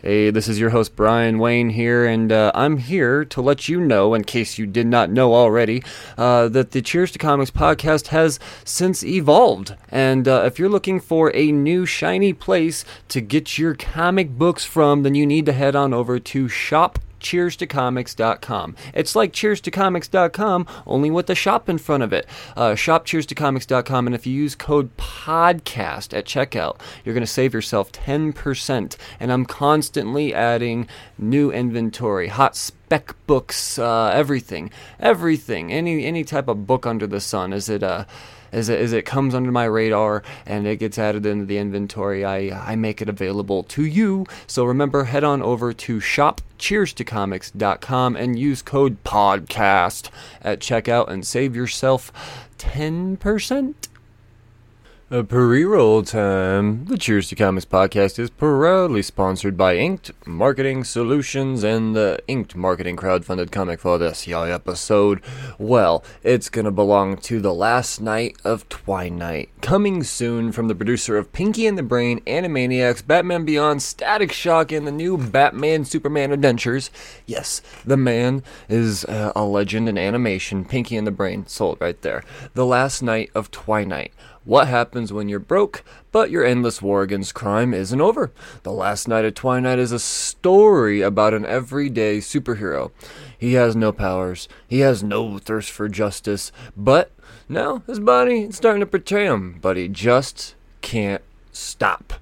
Hey, this is your host Brian Wayne here, and uh, I'm here to let you know, in case you did not know already, uh, that the Cheers to Comics podcast has since evolved. And uh, if you're looking for a new shiny place to get your comic books from, then you need to head on over to shop cheerstocomics.com. It's like cheerstocomics.com, only with the shop in front of it. Uh, shop cheerstocomics.com, and if you use code PODCAST at checkout, you're going to save yourself 10%. And I'm constantly adding new inventory, hot spec books, uh, everything, everything, any any type of book under the sun. Is it uh as it, as it comes under my radar and it gets added into the inventory, I, I make it available to you. So remember, head on over to shopcheerstocomics.com and use code PODCAST at checkout and save yourself 10%. A pre-roll time. The Cheers to Comics podcast is proudly sponsored by Inked Marketing Solutions and the Inked Marketing crowdfunded comic for this here episode. Well, it's gonna belong to the last Knight of Twilight, coming soon from the producer of Pinky and the Brain, Animaniacs, Batman Beyond, Static Shock, and the new Batman Superman Adventures. Yes, the man is uh, a legend in animation. Pinky and the Brain, sold right there. The last Knight of Twilight. What happens when you're broke, but your endless war against crime isn't over? The Last Knight of Twilight is a story about an everyday superhero. He has no powers, he has no thirst for justice, but now his body is starting to betray him, but he just can't stop.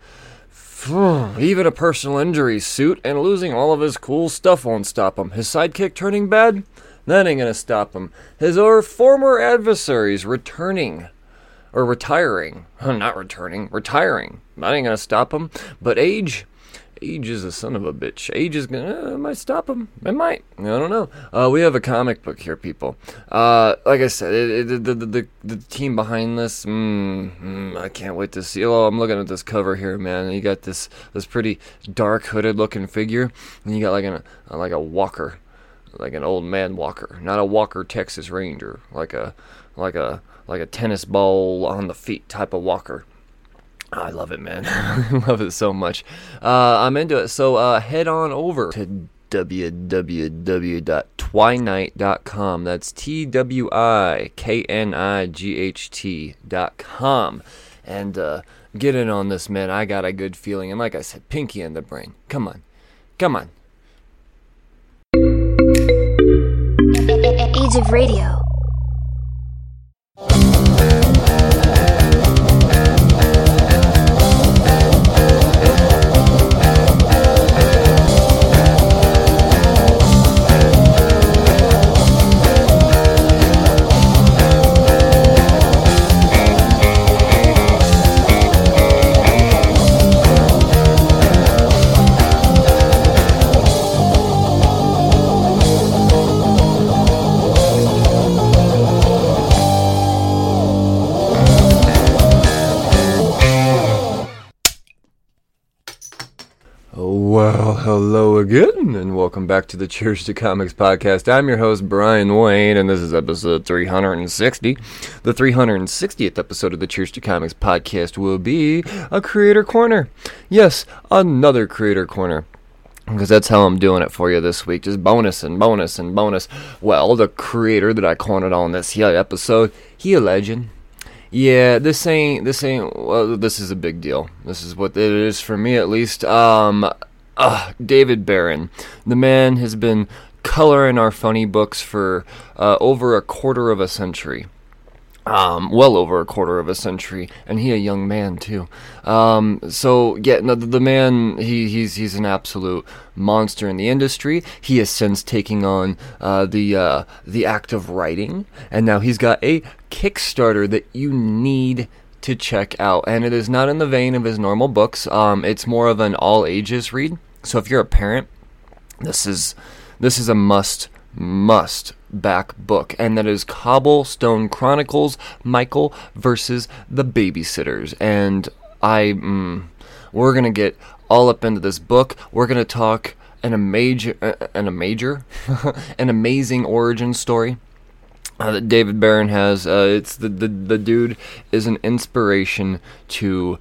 Even a personal injury suit and losing all of his cool stuff won't stop him. His sidekick turning bad? That ain't gonna stop him. His or former adversaries returning or retiring. Not returning, retiring. That ain't gonna stop him. But age, age is a son of a bitch. Age is gonna uh, might stop him. It might. I don't know. Uh, we have a comic book here, people. Uh, like I said, it, it, the, the, the the team behind this. Mm, mm, I can't wait to see. Oh, I'm looking at this cover here, man. You got this this pretty dark hooded looking figure, and you got like an like a walker, like an old man walker, not a Walker Texas Ranger, like a like a like a tennis ball on the feet type of walker. I love it, man. I love it so much. Uh, I'm into it. So uh, head on over to www.twiknight.com. That's T W I K N I G H T.com. And uh, get in on this, man. I got a good feeling. And like I said, Pinky and the Brain. Come on. Come on. Age of Radio. Hello again, and welcome back to the Cheers to Comics podcast. I'm your host, Brian Wayne, and this is episode 360. The 360th episode of the Cheers to Comics podcast will be a creator corner. Yes, another creator corner because that's how I'm doing it for you this week. Just bonus and bonus and bonus. Well, the creator that I cornered on this episode, he a legend. Yeah, this ain't this ain't well. This is a big deal. This is what it is for me, at least. Um, uh, David Baron, the man has been coloring our funny books for uh, over a quarter of a century um, well over a quarter of a century, and he a young man too. Um, so yeah, no, the, man he he's he's an absolute monster in the industry. He has since taking on uh, the uh, the act of writing, and now he's got a Kickstarter that you need to check out. And it is not in the vein of his normal books. Um, it's more of an all ages read. So if you're a parent, this is this is a must must back book, and that is Cobblestone Chronicles Michael versus the Babysitters. And I, mm, we're gonna get all up into this book. We're gonna talk an a major, uh, an a major, an amazing origin story. Uh, that David Baron has. Uh, it's the, the the dude is an inspiration to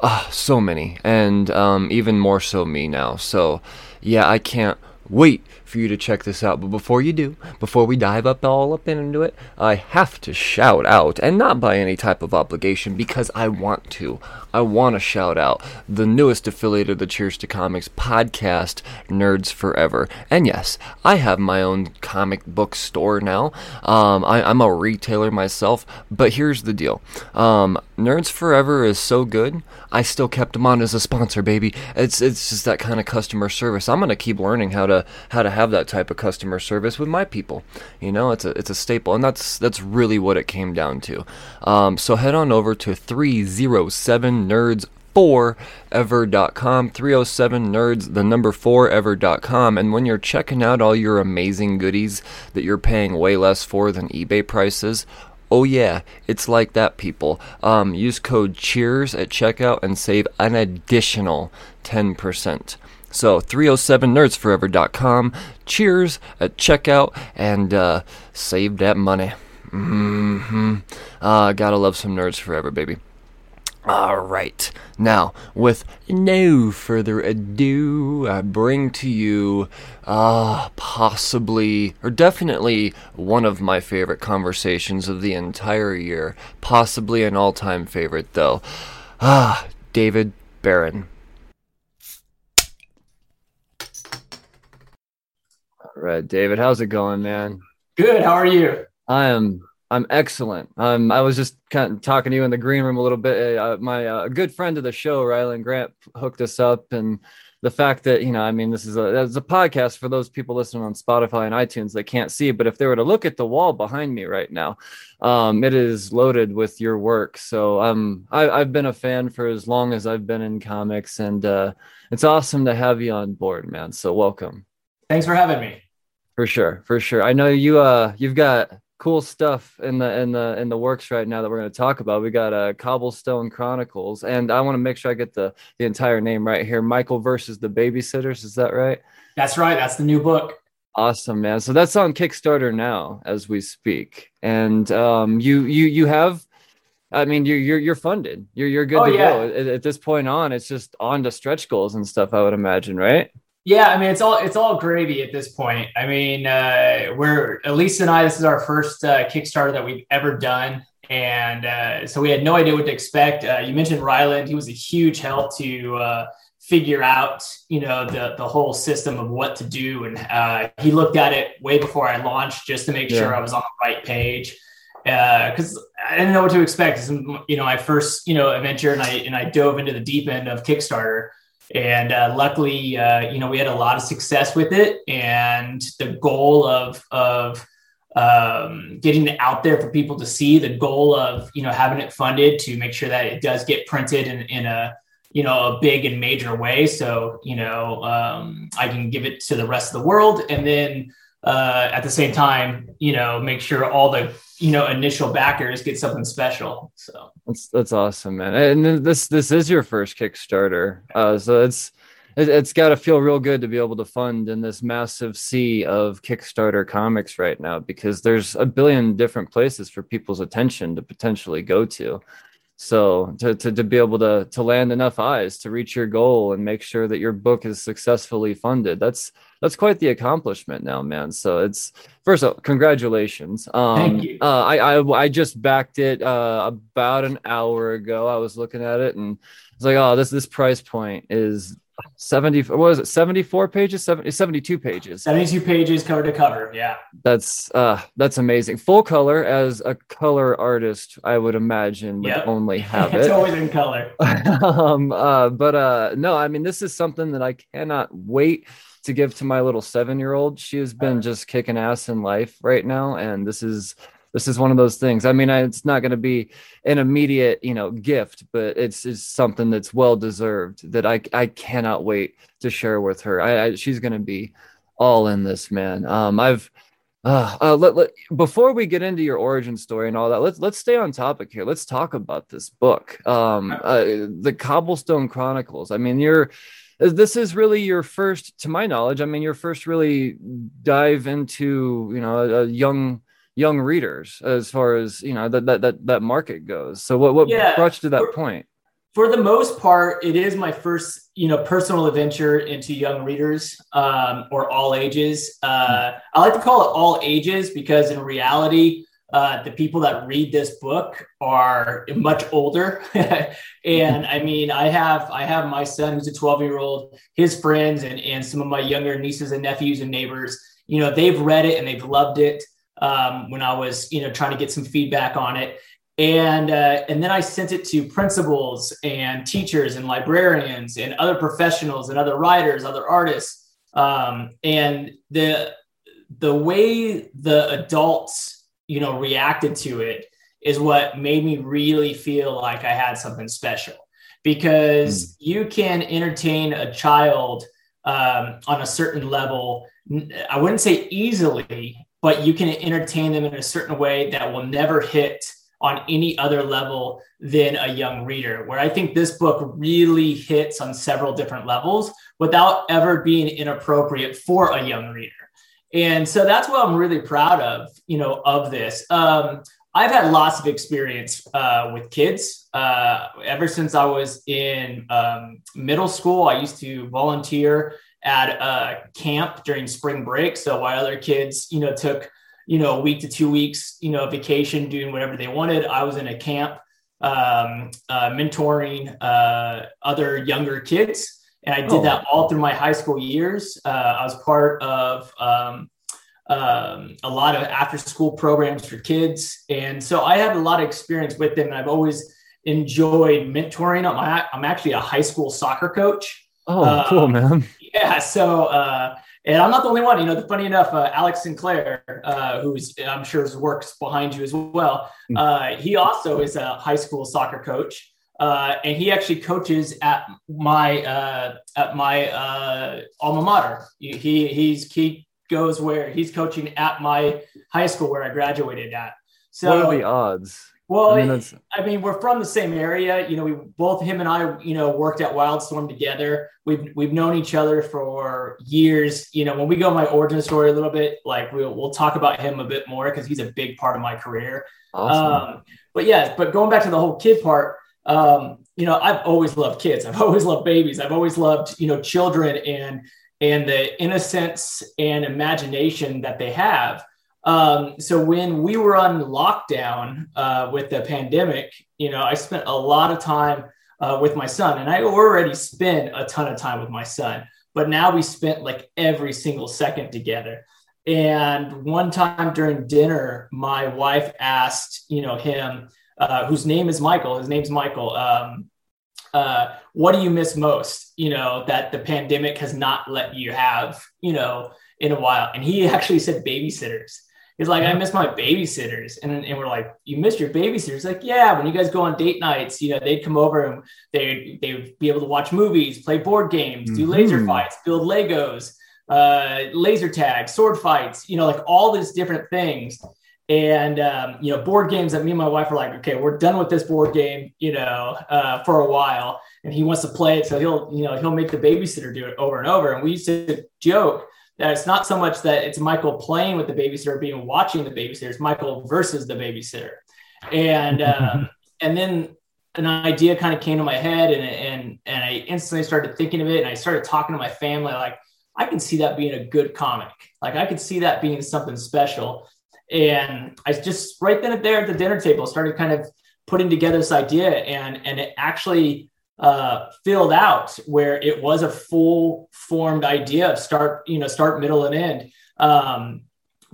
uh, so many, and um, even more so me now. So yeah, I can't wait for you to check this out. But before you do, before we dive up all up into it, I have to shout out, and not by any type of obligation, because I want to. I want to shout out the newest affiliate of the Cheers to Comics podcast, Nerds Forever. And yes, I have my own comic book store now. Um, I, am a retailer myself, but here's the deal um, Nerds Forever is so good, I still kept them on as a sponsor, baby. It's it's just that kind of customer service. I'm gonna keep learning how to how to have that type of customer service with my people. You know, it's a it's a staple, and that's that's really what it came down to. Um, so head on over to 307 nerds 4ever.com 307 nerds the number 4ever.com and when you're checking out all your amazing goodies that you're paying way less for than ebay prices oh yeah it's like that people. Um, use code cheers at checkout and save an additional 10% so 307nerdsforever.com cheers at checkout and uh, save that money. Mm-hmm. uh, gotta love some nerds forever baby all right. Now, with no further ado, I bring to you uh, possibly, or definitely, one of my favorite conversations of the entire year. Possibly an all time favorite, though. Ah, David Baron. All right, David, how's it going, man? Good. How are you? I am I'm excellent. Um, I was just kind of talking to you in the green room a little bit. Uh, my uh, good friend of the show, Rylend Grant, hooked us up, and the fact that you know, I mean, this is a it's a podcast for those people listening on Spotify and iTunes that can't see. But if they were to look at the wall behind me right now, um, it is loaded with your work. So um, I, I've been a fan for as long as I've been in comics, and uh, it's awesome to have you on board, man. So welcome. Thanks for having me. For sure, for sure. I know you. Uh, you've got cool stuff in the in the in the works right now that we're going to talk about. We got uh, Cobblestone Chronicles, and I want to make sure I get the the entire name right here. Michael versus the Babysitters. Is that right? That's right. That's the new book. Awesome, man. So that's on Kickstarter now as we speak, and um, you you you have. I mean, you're you're you're funded. You're you're good oh, to yeah. go. At, at this point on, it's just on to stretch goals and stuff. I would imagine, right? Yeah, I mean it's all it's all gravy at this point. I mean, uh, we're Elise and I. This is our first uh, Kickstarter that we've ever done, and uh, so we had no idea what to expect. Uh, you mentioned Rylend; he was a huge help to uh, figure out, you know, the the whole system of what to do, and uh, he looked at it way before I launched just to make yeah. sure I was on the right page because uh, I didn't know what to expect. It's, you know, my first you know adventure, and I and I dove into the deep end of Kickstarter and uh, luckily uh, you know we had a lot of success with it. And the goal of of um, getting it out there for people to see the goal of you know having it funded to make sure that it does get printed in, in a you know a big and major way. So you know um, i can give it to the rest of the world and then uh, at the same time you know make sure all the you know initial backers get something special. So that's that's awesome man and this this is your first kickstarter uh so it's it, has got to feel real good to be able to fund in this massive sea of Kickstarter comics right now because there's a billion different places for people's attention to potentially go to. So to, to, to be able to to land enough eyes to reach your goal and make sure that your book is successfully funded, that's that's quite the accomplishment now, man. So it's first of all, congratulations. Um, Thank you. Uh, I, I I just backed it uh, about an hour ago. I was looking at it and it's like, oh, this this price point is 70 what was it? 74 pages? 70, 72 pages. 72 pages cover to cover yeah. That's uh that's amazing. Full color as a color artist i would imagine would Yep. only have it. it's it. always in color. Um uh but uh no i mean this is something that i cannot wait to give to my little seven year old she has been just kicking ass in life right now and this is this is one of those things i mean I, it's not going to be an immediate you know gift but it's, it's something that's well deserved that i i cannot wait to share with her i, I she's going to be all in this man um i've uh, uh, let, let, before we get into your origin story and all that, let's let's stay on topic here. Let's talk about this book, um, uh, the Cobblestone Chronicles. I mean, you're this is really your first, to my knowledge. I mean, your first really dive into you know a, a young young readers as far as you know that that that, that market goes. So what what Yeah. brought you to that For- point? for the most part, it is my first, you know, personal adventure into young readers um, or all ages. Uh, I like to call it all ages because in reality, uh, the people that read this book are much older. and I mean, I have I have my son who's a 12 year old, his friends, and and some of my younger nieces and nephews and neighbors. You know, they've read it and they've loved it. Um, when I was, you know, trying to get some feedback on it. And uh, and then I sent it to principals and teachers and librarians and other professionals and other writers, other artists, um, and the the way the adults you know reacted to it is what made me really feel like I had something special. Because you can entertain a child um, on a certain level. I wouldn't say easily, but you can entertain them in a certain way that will never hit on any other level than a young reader. Where I think this book really hits on several different levels without ever being inappropriate for a young reader. And so that's what I'm really proud of, you know, of this. Um, I've had lots of experience uh, with kids. Uh, ever since I was in um, middle school, I used to volunteer at a camp during spring break. So while other kids, you know, took you know, a week to two weeks, you know, vacation, doing whatever they wanted. I was in a camp, um, uh, mentoring uh, other younger kids, and I did Oh. that all through my high school years. Uh, I was part of um, um, a lot of after-school programs for kids, and so I had a lot of experience with them. And I've always enjoyed mentoring them. I, I'm actually a high school soccer coach. Oh, cool, man. Yeah. So, uh, and I'm not the only one. You know, funny enough, uh, Alex Sinclair, uh, who's I'm sure works behind you as well. Hmm. Uh, he also is a high school soccer coach, uh, and he actually coaches at my uh, at my uh, alma mater. He- he's he goes where he's coaching at my high school where I graduated at. So what are the odds? well, I mean, I mean, we're from the same area. You know, we both him and I, you know, worked at Wildstorm together. We've we've known each other for years. You know, when we go my origin story a little bit, like we'll we'll talk about him a bit more because he's a big part of my career. awesome. Um, but yeah, but going back to the whole kid part, um, you know, I've always loved kids. I've always loved babies. I've always loved, you know, children and and the innocence and imagination that they have. Um, so when we were on lockdown uh, with the pandemic, you know, I spent a lot of time uh, with my son, and I already spent a ton of time with my son. But now we spent like every single second together. And one time during dinner, my wife asked, you know, him, uh, whose name is Michael. His name's Michael. Um, uh, what do you miss most? You know, that the pandemic has not let you have, you know, in a while. And he actually said babysitters. He's like, I miss my babysitters. And, and we're like, you missed your babysitters? Like, yeah, when you guys go on date nights, you know, they'd come over and they they would be able to watch movies, play board games, do laser Mhm. fights, build Legos, uh, laser tag, sword fights, you know, like all these different things. and um, you know board games that me and my wife are like okay we're done with this board game you know uh, for a while and he wants to play it so he'll you know he'll make the babysitter do it over and over and we used to joke that it's not so much that it's michael playing with the babysitter being watching the babysitter. It's michael versus the babysitter. And um, and then an idea kind of came to my head and and and i instantly started thinking of it and i started talking to my family like i can see that being a good comic. Like i could see that being something special. And I just right then and there at the dinner table started kind of putting together this idea, and and it actually uh, filled out where it was a full formed idea of start, you know, start, middle, and end, um,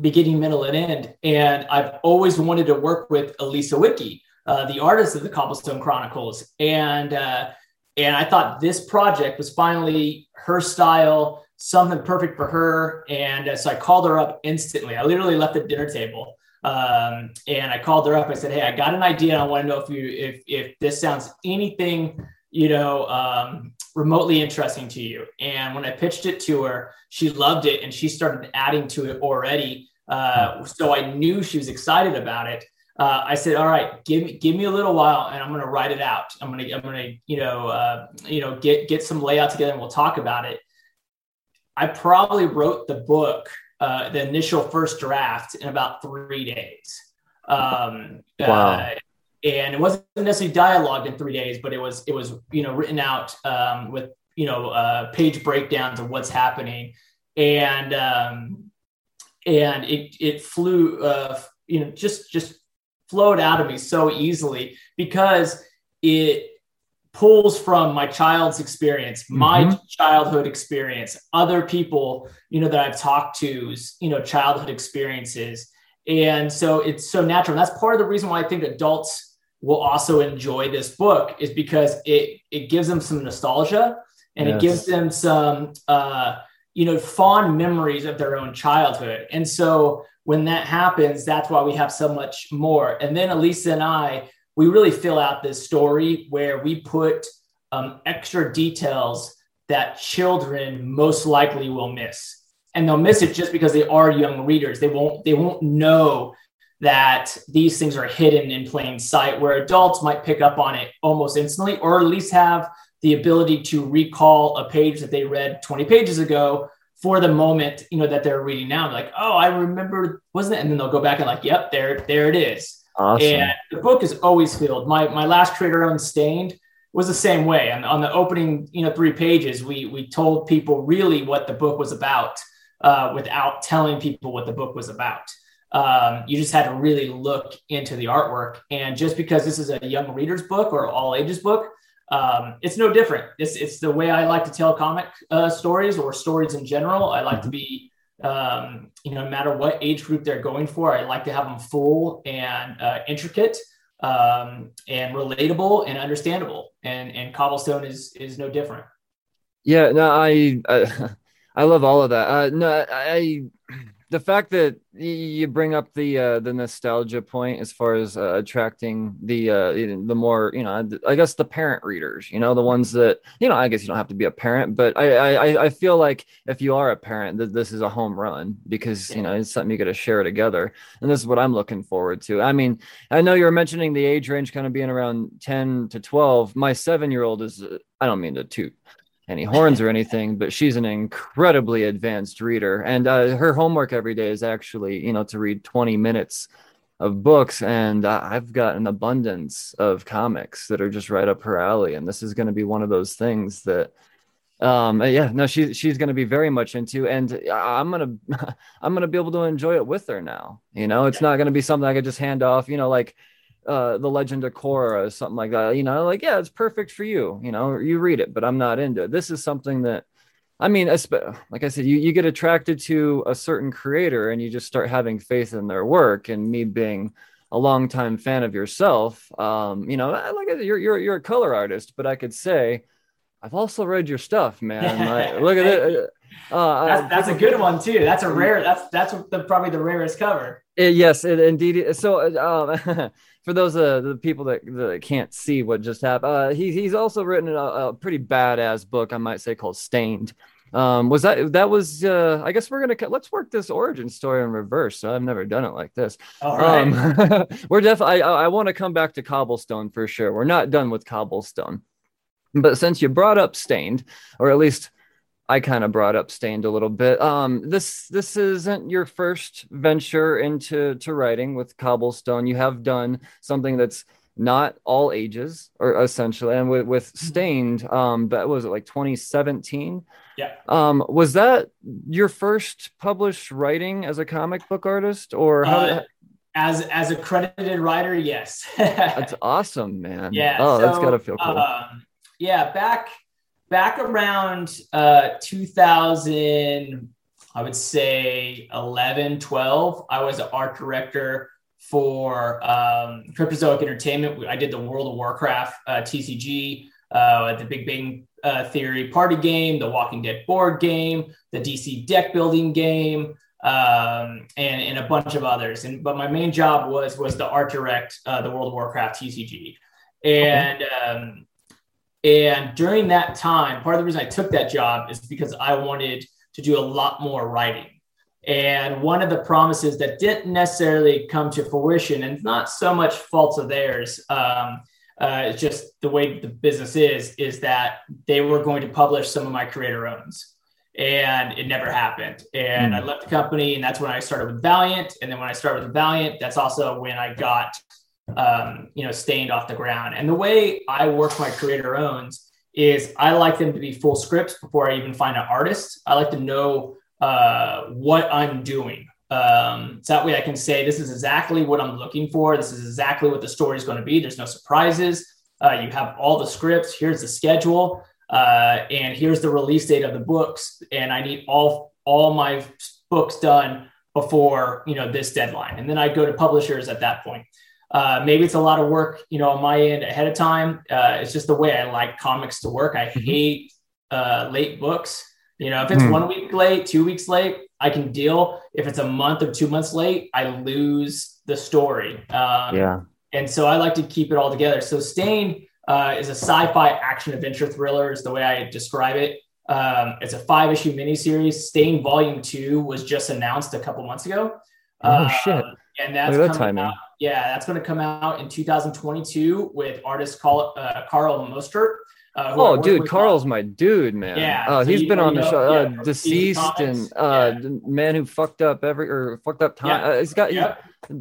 beginning, middle, and end. And I've always wanted to work with Elisa Wittke, uh, the artist of the Cobblestone Chronicles, and uh, and I thought this project was finally her style something perfect for her. And uh, so I called her up instantly. I literally left the dinner table um, and I called her up. I said, "Hey, I got an idea. I want to know if you if if this sounds anything you know um, remotely interesting to you." And when I pitched it to her, she loved it and she started adding to it already. Uh, so I knew she was excited about it. Uh, I said, "All right, give me give me a little while, and I'm going to write it out. I'm going to I'm going to you know uh, you know get get some layout together, and we'll talk about it." I probably wrote the book, uh, the initial first draft, in about three days. Um, wow. And it wasn't necessarily dialogued in three days, but it was it was you know written out um, with you know uh, page breakdowns of what's happening, and um, and it it flew uh, you know just just flowed out of me so easily because it pulls from my child's experience, my mm-hmm. childhood experience, other people, you know, that I've talked to's, you know, childhood experiences. And so it's so natural. And that's part of the reason why I think adults will also enjoy this book is because it it gives them some nostalgia and yes. it gives them some uh you know fond memories of their own childhood. And so when that happens, that's why we have so much more. And then elisa and I we really fill out this story where we put um, extra details that children most likely will miss and they'll miss it just because they are young readers they won't they won't know that these things are hidden in plain sight where adults might pick up on it almost instantly or at least have the ability to recall a page that they read 20 pages ago for the moment you know that they're reading now like oh i remember wasn't it and then they'll go back and like yep there there it is Awesome. And the book is always filled. My my last creator unstained was the same way. And on the opening, you know, three pages, we we told people really what the book was about uh, without telling people what the book was about. Um, you just had to really look into the artwork. And just because this is a young reader's book or all ages book, um, it's no different. It's it's the way I like to tell comic uh, stories or stories in general. I like mm-hmm. to be um, you know, no matter what age group they're going for, I like to have them full and uh, intricate um, and relatable and understandable. And and cobblestone is is no different. Yeah, no, I I, I love all of that. Uh, no, I the fact that you bring up the uh, the nostalgia point as far as uh, attracting the uh, the more you know I guess the parent readers you know the ones that you know I guess you don't have to be a parent but I I, I feel like if you are a parent that this is a home run because you know it's something you got to share together. And this is what I'm looking forward to. I mean I know you were mentioning the age range kind of being around 10 to 12 my seven year old is I don't mean to toot any horns or anything, but she's an incredibly advanced reader. And uh, her homework every day is actually, you know, to read 20 minutes of books. And uh, I've got an abundance of comics that are just right up her alley. And this is going to be one of those things that, um, yeah, no, she's she's going to be very much into, and I'm gonna I'm gonna be able to enjoy it with her now. You know, it's not going to be something I could just hand off. You know, like uh, the Legend of Korra or something like that. You know, like yeah, it's perfect for you. You know, you read it, but I'm not into it. This is something that, I mean, like I said, you you get attracted to a certain creator and you just start having faith in their work. And me being a longtime fan of yourself, um, you know, like you're you're you're a color artist, but I could say. I've also read your stuff, man. Like, look at it. Uh, that's, that's a good one too. That's a rare. That's that's the, probably the rarest cover. It, yes, it, indeed. So, um, for those uh, the people that, that can't see what just happened, uh, he, he's also written a, a, pretty badass book, I might say, called Stained. Um, was that that was? Uh, I guess we're gonna let's work this origin story in reverse. I've never done it like this. All right. Um, we're definitely. I, I want to come back to cobblestone for sure. We're not done with cobblestone, but since you brought up stained, or at least I kind of brought up stained a little bit. Um, this this isn't your first venture into to writing with cobblestone. You have done something that's not all ages or essentially and with, with mm-hmm. stained um that was it like 2017 yeah um was that your first published writing as a comic book artist or how uh, as as a credited writer yes that's awesome man yeah oh so, that's gotta feel cool um, yeah back back around uh 2000 i would say 11 12 i was an art director for um, Cryptozoic Entertainment. I did the World of Warcraft uh, TCG, uh, the Big Bang uh, Theory party game, the Walking Dead board game, the DC deck building game, um, and, and a bunch of others. And but my main job was was the art direct uh, the World of Warcraft TCG, and um, and during that time, part of the reason I took that job is because I wanted to do a lot more writing. And one of the promises that didn't necessarily come to fruition, and not so much faults of theirs, um, uh, it's just the way the business is, is that they were going to publish some of my creator owns. And it never happened. And mm. I left the company, and that's when I started with Valiant. And then when I started with Valiant, that's also when I got, um, you know, stained off the ground. And the way I work my creator owns is I like them to be full scripts before I even find an artist. I like to know uh, what I'm doing. Um, so that way I can say, this is exactly what I'm looking for. This is exactly what the story is going to be. There's no surprises. Uh, you have all the scripts. Here's the schedule. Uh, and here's the release date of the books. And I need all, all my books done before, you know, this deadline. And then I go to publishers at that point. Uh, maybe it's a lot of work, you know, on my end ahead of time. Uh, it's just the way I like comics to work. I mm-hmm. hate uh, late books. You know, if it's mm. one week late, two weeks late, I can deal. If it's a month or two months late, I lose the story. Um, yeah. And so I like to keep it all together. So Stain uh, is a sci-fi action adventure thriller, is the way I describe it. Um, it's a five-issue miniseries. Stain Volume Two was just announced a couple months ago. Oh uh, shit! And that's that coming out. Yeah, that's going to come out in 2022 with artist Karl, uh, Karl Mostert. Uh, oh, dude, Karl's my dude, man. Yeah, uh, so he's been on the show. Uh, yeah, deceased and uh, yeah. man who fucked up every or fucked up time. Yeah. Uh, he's got.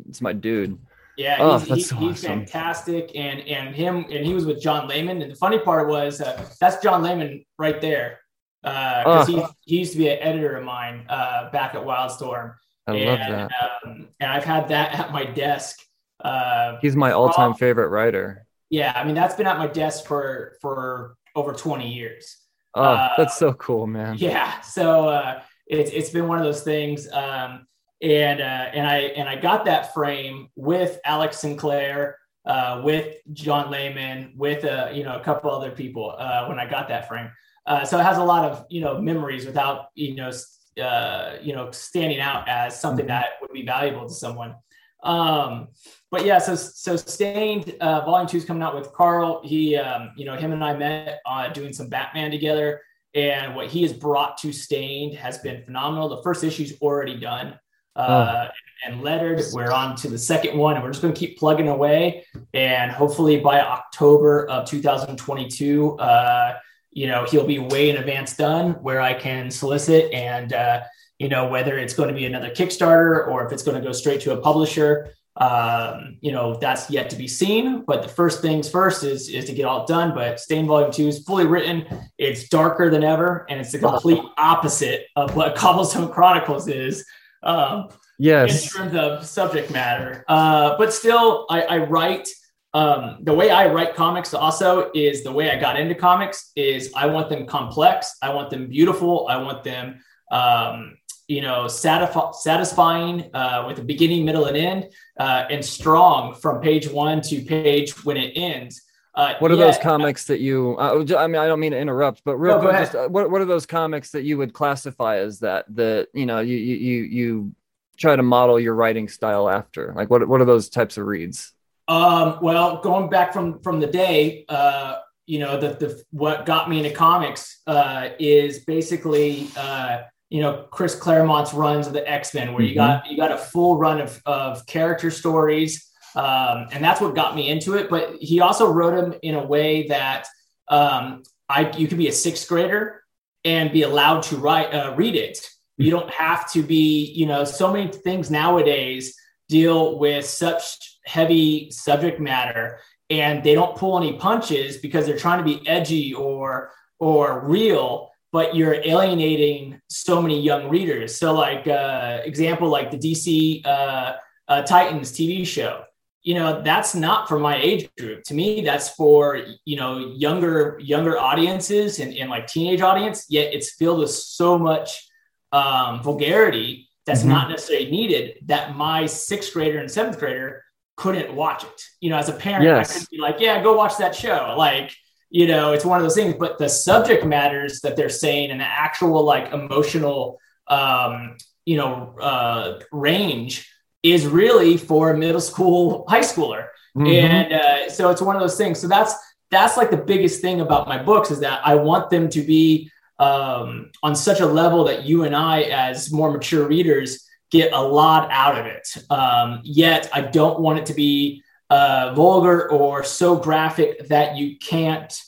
It's my dude. Yeah, oh, he's, he, he's fantastic, and and him and he was with John Layman. And the funny part was uh, that's John Layman right there, because uh, he, he used to be an editor of mine uh, back at Wildstorm. I and, love that. Um, and I've had that at my desk. Uh, he's my all-time favorite writer. Yeah, I mean that's been at my desk for for over 20 years. Oh, uh, that's so cool, man. Yeah, so uh, it's it's been one of those things, um, and uh, and I and I got that frame with Alex Sinclair, uh, with John Layman, with uh, you know a couple other people uh, when I got that frame. Uh, so it has a lot of you know memories without you know uh, you know standing out as something mm-hmm. that would be valuable to someone. Um, but yeah, so so Stained uh, Volume Two is coming out with Karl. He, um, you know, him and I met uh, doing some Batman together, and what he has brought to Stained has been phenomenal. The first issue's already done uh, oh. and lettered. We're on to the second one, and we're just going to keep plugging away. And hopefully by October of 2022, uh, you know, he'll be way in advance done, where I can solicit and uh, you know whether it's going to be another Kickstarter or if it's going to go straight to a publisher um, you know, that's yet to be seen. But the first things first is is to get all done. But Stain Volume Two is fully written. It's darker than ever, and it's the complete opposite of what Cobblestone Chronicles is. Um, yes, in terms of subject matter. Uh, but still, I, I write. Um, the way I write comics also is the way I got into comics is I want them complex. I want them beautiful. I want them um, you know, satisf- satisfying uh, with a beginning, middle, and end, uh, and strong from page one to page when it ends. Uh, what are yeah, those comics that you? Uh, I mean, I don't mean to interrupt, but real quick, just, uh, what what are those comics that you would classify as that? That you know, you you you try to model your writing style after. Like, what what are those types of reads? Um, well, going back from from the day, uh, you know, the, the what got me into comics uh, is basically uh, you know Chris Claremont's runs of the X Men, where mm-hmm. you got you got a full run of of character stories, um, and that's what got me into it. But he also wrote them in a way that um, I you could be a sixth grader and be allowed to write uh, read it. You don't have to be, you know, so many things nowadays deal with such heavy subject matter and they don't pull any punches because they're trying to be edgy or or real but you're alienating so many young readers so like uh example like the dc uh, uh titans tv show you know that's not for my age group to me that's for you know younger younger audiences and, and like teenage audience yet it's filled with so much um, vulgarity that's mm-hmm. not necessarily needed that my sixth grader and seventh grader couldn't watch it you know as a parent yes. i couldn't be like yeah go watch that show like you know it's one of those things but the subject matters that they're saying and the actual like emotional um, you know uh, range is really for a middle school high schooler mm-hmm. and uh, so it's one of those things so that's that's like the biggest thing about my books is that i want them to be um, on such a level that you and i as more mature readers get a lot out of it um, yet i don't want it to be uh, vulgar or so graphic that you can't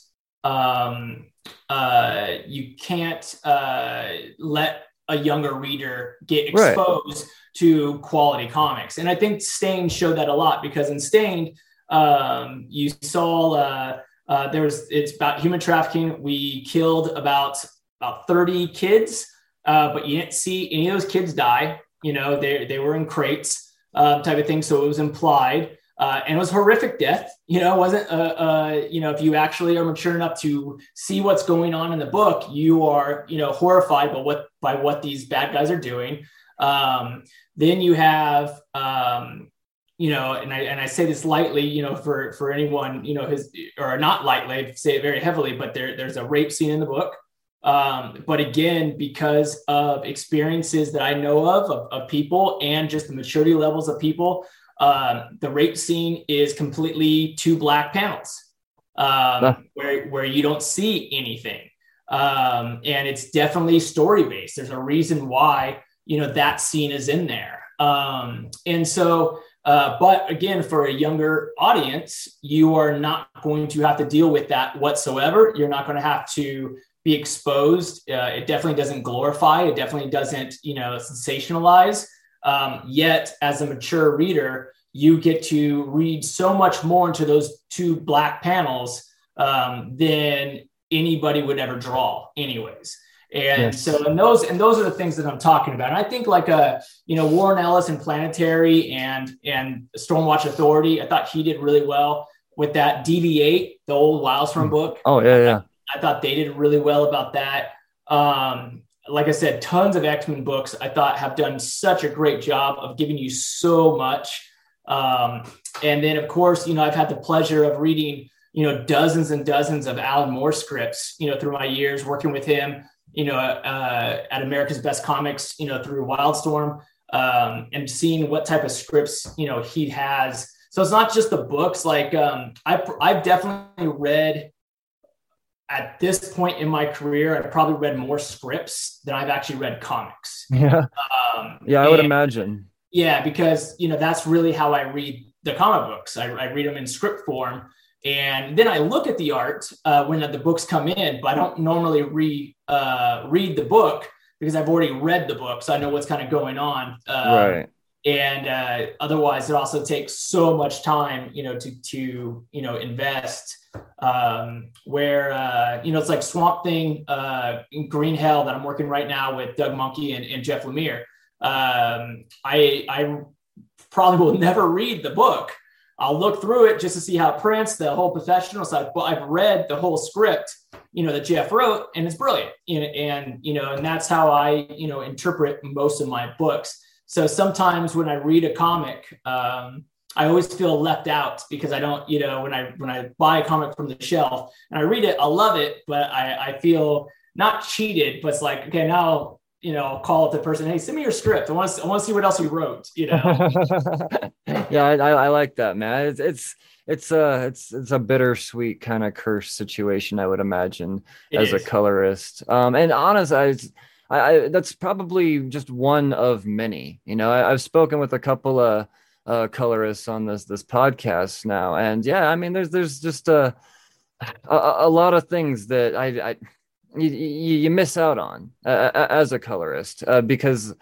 um, uh, you can't uh, let a younger reader get exposed right to quality comics. And I think Stained showed that a lot because in Stained, um, you saw uh, uh, there was it's about human trafficking. We killed about about 30 kids, uh, but you didn't see any of those kids die. You know, they they were in crates um, type of thing, so it was implied. Uh, and it was horrific death. You know, it wasn't, uh, uh, you know, if you actually are mature enough to see what's going on in the book, you are, you know, horrified by what by what these bad guys are doing. Um, then you have, um, you know, and I and I say this lightly, you know, for for anyone, you know, his or not lightly, say it very heavily, but there there's a rape scene in the book. Um, but again, because of experiences that I know of, of, of people and just the maturity levels of people, um, the rape scene is completely two black panels um, where, where you don't see anything. Um, and it's definitely story based. There's a reason why you know that scene is in there um, and so uh, but again for a younger audience you are not going to have to deal with that whatsoever you're not going to have to be exposed uh, it definitely doesn't glorify it definitely doesn't you know sensationalize um, yet as a mature reader you get to read so much more into those two black panels um, than anybody would ever draw anyways and yes. so, and those, and those are the things that I'm talking about. And I think like a, uh, you know, Warren Ellis and Planetary and, and Stormwatch Authority, I thought he did really well with that DV8, the old Wildstorm hmm. book. Oh yeah. Yeah. I thought they did really well about that. Um, like I said, tons of X-Men books I thought have done such a great job of giving you so much. Um, and then of course, you know, I've had the pleasure of reading, you know, dozens and dozens of Alan Moore scripts, you know, through my years working with him you know, uh, at America's Best Comics, you know, through Wildstorm, um, and seeing what type of scripts, you know, he has. So it's not just the books. Like um, I've, I've definitely read at this point in my career, I've probably read more scripts than I've actually read comics. Yeah. Um, yeah, I would imagine. Yeah, because you know that's really how I read the comic books. I, I read them in script form, and then I look at the art uh, when the books come in, but I don't normally re uh, read the book because I've already read the book, so I know what's kind of going on. Uh, right. And uh, otherwise, it also takes so much time, you know, to to you know invest. Um, where uh, you know it's like Swamp Thing, uh, Green Hell that I'm working right now with Doug Mahnke and, and Jeff Lemire. Um, I I probably will never read the book I'll look through it just to see how it prints, the whole professional side. But I've read the whole script, you know, that Jeff wrote, and it's brilliant. And, and you know, and that's how I, you know, interpret most of my books. So sometimes when I read a comic, um, I always feel left out because I don't, you know, when I when I buy a comic from the shelf and I read it, I love it, but I, I feel not cheated, but it's like, okay, now you know, call up the person, hey, send me your script. I want to, I want to see what else you wrote. You know. yeah, I, I like that, man. It's it's it's a it's it's a bittersweet kind of curse situation, I would imagine, it as is. a colorist. Um, and honest, I, I, I, that's probably just one of many. You know, I, have spoken with a couple of uh, colorists on this this podcast now, and yeah, I mean, there's there's just a a, a lot of things that I, I you, you miss out on uh, as a colorist uh, because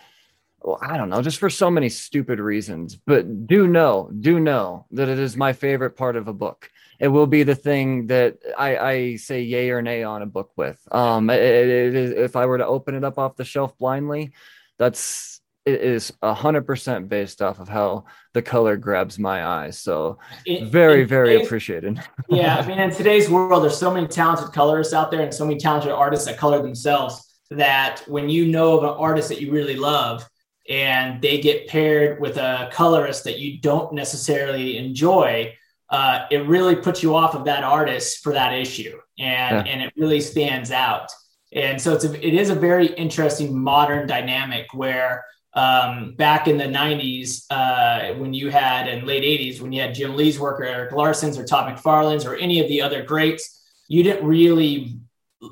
well, I don't know, just for so many stupid reasons. But do know, do know that it is my favorite part of a book. It will be the thing that I, I say yay or nay on a book with. Um, it, it is, if I were to open it up off the shelf blindly, that's it is a hundred percent based off of how the color grabs my eyes. So it, very, very appreciated. yeah, I mean, in today's world, there's so many talented colorists out there, and so many talented artists that color themselves. That when you know of an artist that you really love, and they get paired with a colorist that you don't necessarily enjoy, uh, it really puts you off of that artist for that issue, and yeah. and it really stands out. And so it's a, it is a very interesting modern dynamic where um, back in the 90s uh, when you had in late 80s when you had jim lee's work or erik larsen's or todd mcfarlane's or any of the other greats you didn't really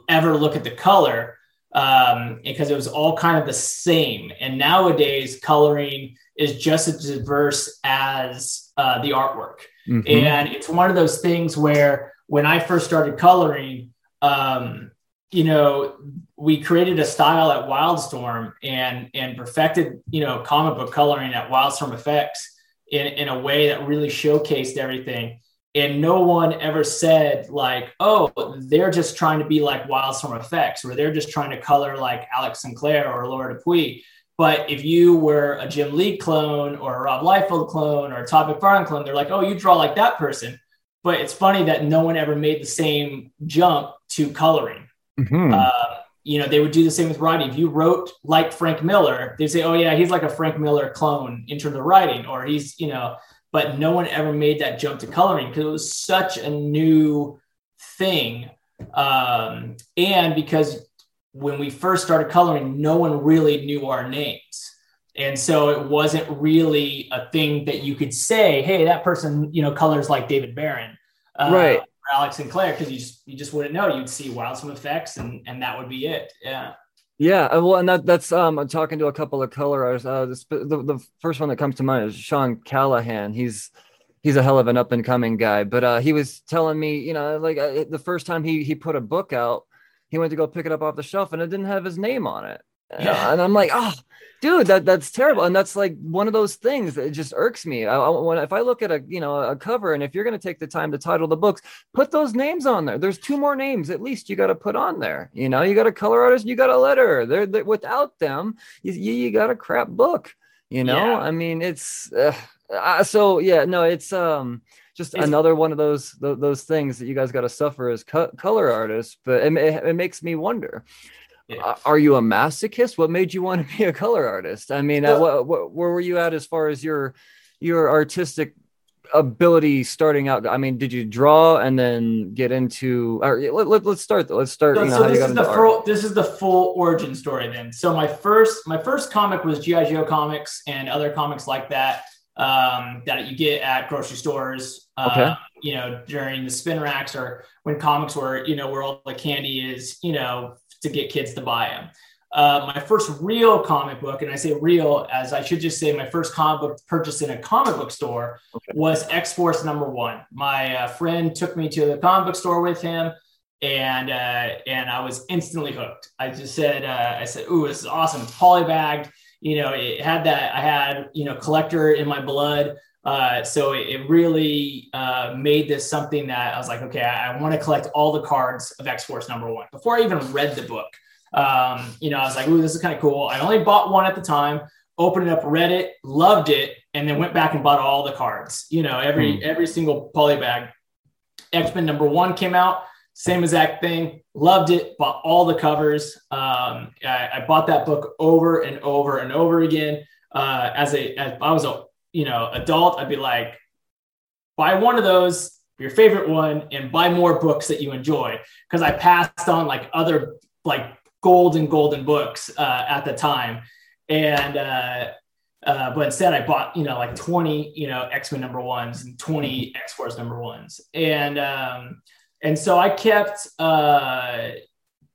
ever look at the color um, because it was all kind of the same and nowadays coloring is just as diverse as uh, the artwork mm-hmm. and it's one of those things where when i first started coloring um, you know we created a style at Wildstorm and and perfected you know comic book coloring at Wildstorm Effects in in a way that really showcased everything. And no one ever said like, oh, they're just trying to be like Wildstorm Effects, or they're just trying to color like Alex Sinclair or Laura DePuy. But if you were a Jim Lee clone or a Rob Liefeld clone or a Todd McFarlane clone, they're like, oh, you draw like that person. But it's funny that no one ever made the same jump to coloring. Mm-hmm. Uh, you know, they would do the same with writing. If you wrote like Frank Miller, they'd say, oh, yeah, he's like a Frank Miller clone in terms of writing, or he's, you know, but no one ever made that jump to coloring because it was such a new thing. Um, and because when we first started coloring, no one really knew our names. And so it wasn't really a thing that you could say, hey, that person, you know, colors like David Baron. Uh, right. Alex Sinclair because you just you just wouldn't know. You'd see Wildstorm effects and and that would be it. Yeah. Yeah, uh, well, and that that's um, I'm talking to a couple of color artists. Uh, the, the, the first one that comes to mind is Sean Callahan. He's he's a hell of an up and coming guy. But uh, he was telling me, you know, like uh, the first time he he put a book out, he went to go pick it up off the shelf and it didn't have his name on it. Yeah. and I'm like, oh, dude, that that's terrible. And that's like one of those things that just irks me. I, I, when if I look at a you know a cover, and if you're going to take the time to title the books, put those names on there. There's two more names at least you got to put on there. You know, you got a color artist, you got a letter. They're, they're without them, you, you got a crap book. You know, yeah. I mean, it's uh, uh, so yeah. No, it's um just it's, another one of those those things that you guys got to suffer as co- color artists. But it, it, it makes me wonder yeah. are you a masochist? What made you want to be a color artist? I mean, well, uh, what, where were you at as far as your your artistic ability starting out? I mean, did you draw and then get into? Or let, let, us start. Let's start. So, you know, so this is the full, this is the full origin story. Then, so my first my first comic was GI Joe comics and other comics like that um, that you get at grocery stores. Uh, okay. You know, during the spin racks or when comics were, you know, where all the candy is, you know, to get kids to buy them. Uh, my first real comic book, and I say real as I should just say my first comic book purchased in a comic book store okay. was X Force number one. My uh, friend took me to the comic book store with him, and uh, and I was instantly hooked. I just said, uh, I said, "Ooh, this is awesome!" It's polybagged, you know, it had that. I had you know collector in my blood. Uh, so it, it really uh, made this something that I was like, okay, I, I want to collect all the cards of X Force number one before I even read the book. Um, you know, I was like, ooh, this is kind of cool. I only bought one at the time, opened it up, read it, loved it, and then went back and bought all the cards. You know, every mm. every single poly bag. X Men number one came out, same exact thing. Loved it. Bought all the covers. Um, I, I, bought that book over and over and over again. Uh, as a as I was a you know, adult, I'd be like, buy one of those, your favorite one, and buy more books that you enjoy. Because I passed on like other like golden, golden books uh, at the time. And, uh, uh, but instead I bought, you know, like 20, you know, X-Men number ones and 20 X-Force number ones. And, um, and so I kept, uh,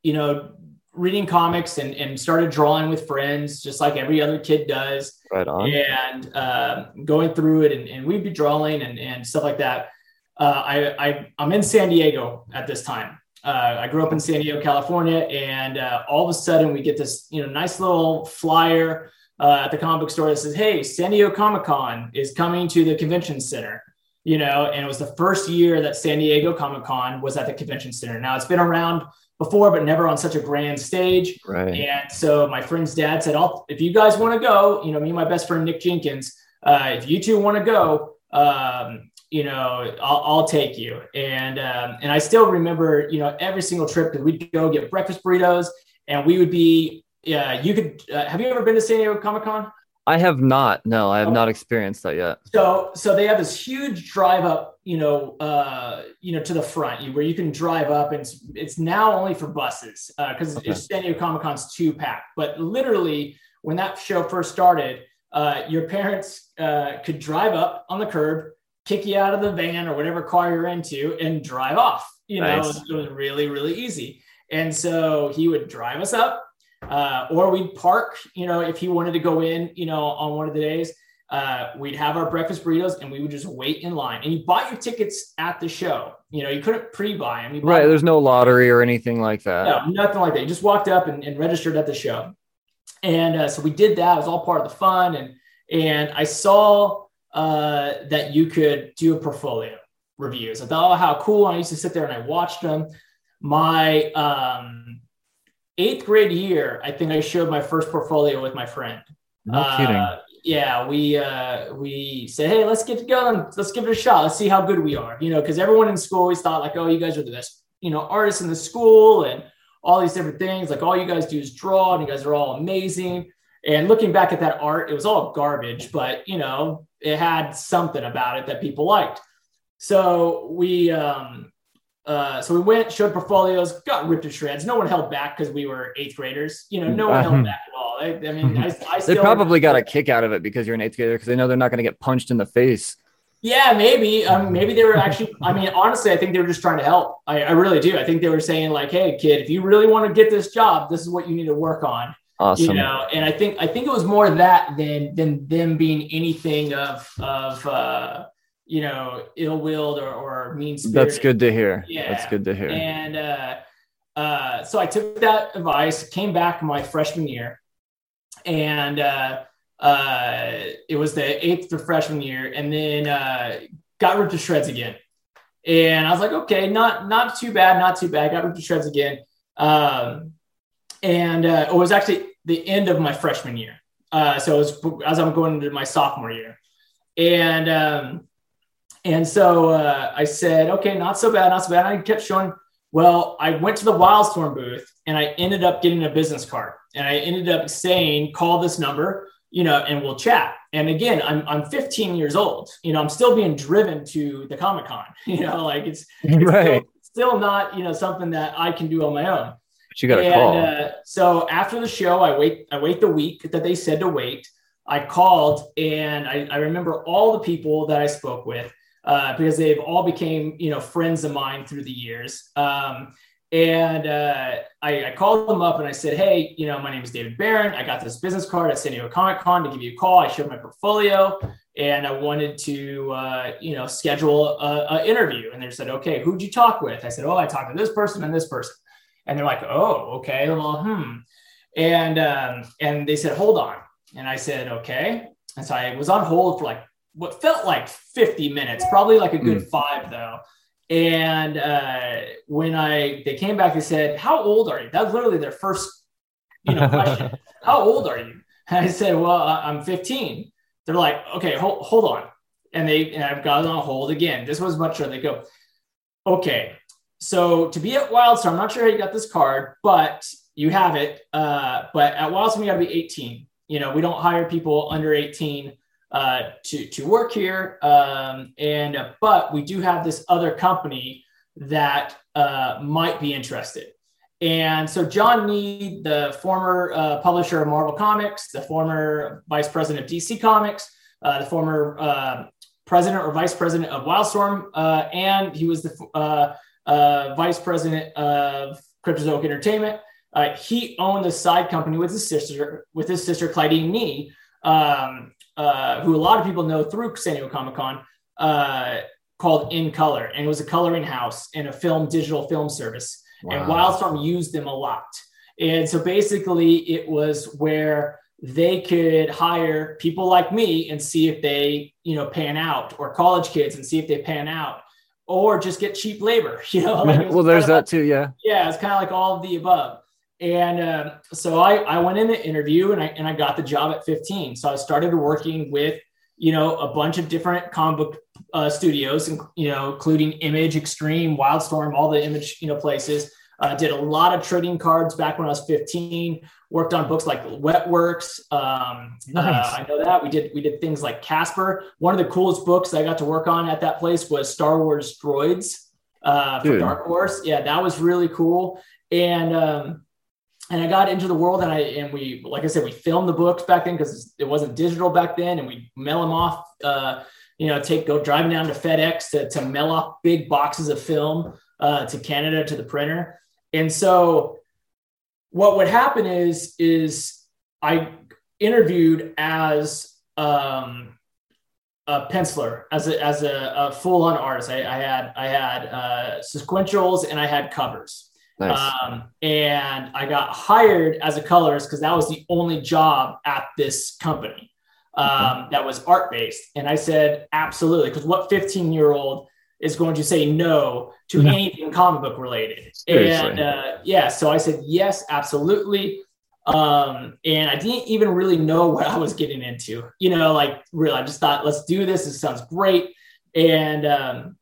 you know, reading comics and, and started drawing with friends, just like every other kid does. Right on. And uh, going through it, and, and, we'd be drawing and, and stuff like that. Uh, I, I I'm in San Diego at this time. Uh, I grew up in San Diego, California, and uh, all of a sudden we get this you know nice little flyer uh, at the comic book store that says, "Hey, San Diego Comic Con is coming to the convention center." You know, and it was the first year that San Diego Comic Con was at the convention center. Now it's been around before, but never on such a grand stage. Right. And so my friend's dad said, "I'll if you guys want to go, you know, me and my best friend Nick Jenkins, uh, if you two want to go, um, you know, I'll, I'll, take you." And um, and I still remember, you know, every single trip because we'd go get breakfast burritos, and we would be, yeah, you could. Uh, have you ever been to San Diego Comic Con? I have not. No, I have not experienced that yet. So, so they have this huge drive up, you know, uh, you know, to the front where you can drive up, and it's, it's now only for buses because uh, okay. San Diego Comic Con's two packed. But literally, when that show first started, uh, your parents uh, could drive up on the curb, kick you out of the van or whatever car you're into, and drive off. You know, nice. it, it was really, really easy. And so he would drive us up uh, or we'd park, you know, if he wanted to go in, you know, on one of the days, uh, we'd have our breakfast burritos and we would just wait in line. And you bought your tickets at the show. You know, you couldn't pre-buy them. Right. There's no lottery or anything like that. No, nothing like that. You just walked up and, and registered at the show. And uh, so we did that. It was all part of the fun. And and I saw uh, that you could do a portfolio reviews. I thought, oh, how cool. And I used to sit there and I watched them. My um, eighth grade year, I think I showed my first portfolio with my friend. No uh, kidding. Yeah, we uh, we said, hey, let's get going. Let's give it a shot. Let's see how good we are. You know, because everyone in school always thought like, oh, you guys are the best, you know, artists in the school and all these different things. Like all you guys do is draw, and you guys are all amazing. And looking back at that art, it was all garbage, but you know, it had something about it that people liked. So we um, uh, so we went, showed portfolios, got ripped to shreds. No one held back because we were eighth graders. You know, no one held back at all. I, I mean, I, I they probably got a kick out of it because you're an eighth grader because they know they're not going to get punched in the face. Yeah, maybe. Um, maybe they were actually. I mean, honestly, I think they were just trying to help. I, I really do. I think they were saying like, "Hey, kid, if you really want to get this job, this is what you need to work on." Awesome. You know, and I think I think it was more that than than them being anything of of uh, you know, ill-willed or, or mean spirited. That's good to hear. Yeah. That's good to hear. And uh, uh, so I took that advice, came back my freshman year, and uh, uh, it was the eighth of freshman year, and then uh, got ripped to shreds again. And I was like, okay, not not too bad, not too bad. Got ripped to shreds again. Um, and uh, it was actually the end of my freshman year. Uh, so it was as I'm going into my sophomore year. And um, and so uh, I said, okay, not so bad, not so bad. I kept showing. Well, I went to the Wildstorm booth and I ended up getting a business card. And I ended up saying, call this number, you know, and we'll chat. And again, I'm, I'm 15 years old. You know, I'm still being driven to the Comic Con. You know, like it's, it's right. still, still, not, you know, something that I can do on my own. But you got to call. Uh, so after the show, I wait, I wait the week that they said to wait. I called and I, I remember all the people that I spoke with uh, because they've all became you know friends of mine through the years. Um, and uh, I, I, called them up and I said, hey, you know, my name is David Baron. I got this business card at San Diego Comic Con to give you a call. I showed my portfolio and I wanted to, uh, you know, schedule an interview. And they said, okay, who'd you talk with? I said, oh, I talked to this person and this person. And they're like, oh, okay, well, hmm. And um, and they said, hold on. And I said, okay. And so I was on hold for like what felt like 50 minutes, probably like a good mm. five though. And uh, when I they came back, they said, "How old are you?" That's literally their first, you know, question. How old are you? And I said, "Well, I'm 15." They're like, "Okay, hold hold on," and they and I've got it on hold again. This was much. They go, "Okay, so to be at Wildstorm, I'm not sure how you got this card, but you have it. Uh, but at Wildstorm, you got to be 18. You know, we don't hire people under 18." Uh, to to work here. Um, and uh, but we do have this other company that uh, might be interested. And so John Nee, the former uh, publisher of Marvel Comics, the former vice president of DC Comics, uh, the former uh, president or vice president of Wildstorm, uh, and he was the uh, uh, vice president of Cryptozoic Entertainment. he owned the side company with his sister, with his sister Claudine Nee, um, Uh, who a lot of people know through San Diego Comic Con, uh, called In Color, and it was a coloring house and a film digital film service. Wow. And Wildstorm used them a lot. And so basically, it was where they could hire people like me and see if they, you know, pan out, or college kids and see if they pan out, or just get cheap labor. You know, like well, there's that like, too. Yeah, yeah, it's kind of like all of the above. And uh, so I, I went in the interview and I and I got the job at 15. So I started working with you know a bunch of different comic book uh, studios, and you know, including Image, Extreme, Wildstorm, all the Image, you know, places. Uh, did a lot of trading cards back when I was 15. Worked on books like Wetworks. Um, uh, nice. I know that we did. We did things like Casper. One of the coolest books I got to work on at that place was Star Wars Droids uh, for Dark Horse. Yeah, that was really cool. And um, and I got into the world and I and we like I said we filmed the books back then because it wasn't digital back then and we mail them off uh, you know, take go driving down to FedEx to, to mail off big boxes of film uh, to Canada to the printer. And so what would happen is is I interviewed as um, a penciler, as a as a, a full on artist. I, I, had I had uh, sequentials and I had covers. Nice. Um, and I got hired as a colorist because that was the only job at this company um, that was art based. And I said, absolutely. Because what 15 year old is going to say no to no. anything comic book related? Seriously. And uh, yeah, so I said, yes, absolutely. Um, and I didn't even really know what I was getting into, you know, like really, I just thought, let's do this. This sounds great. And, um,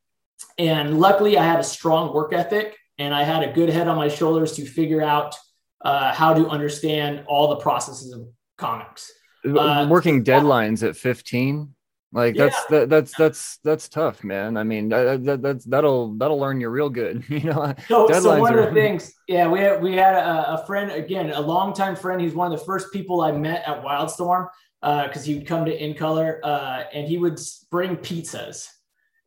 and luckily I had a strong work ethic and I had a good head on my shoulders to figure out uh, how to understand all the processes of comics. Uh, working deadlines at 15 like that's that, that's that's that's tough man. I mean that, that, that's that'll that'll learn you real good you know? So, so one are... of the things yeah we had, we had a, a, friend again a longtime friend he's one of the first people i met at wildstorm because uh, he would come to in color uh, and he would bring pizzas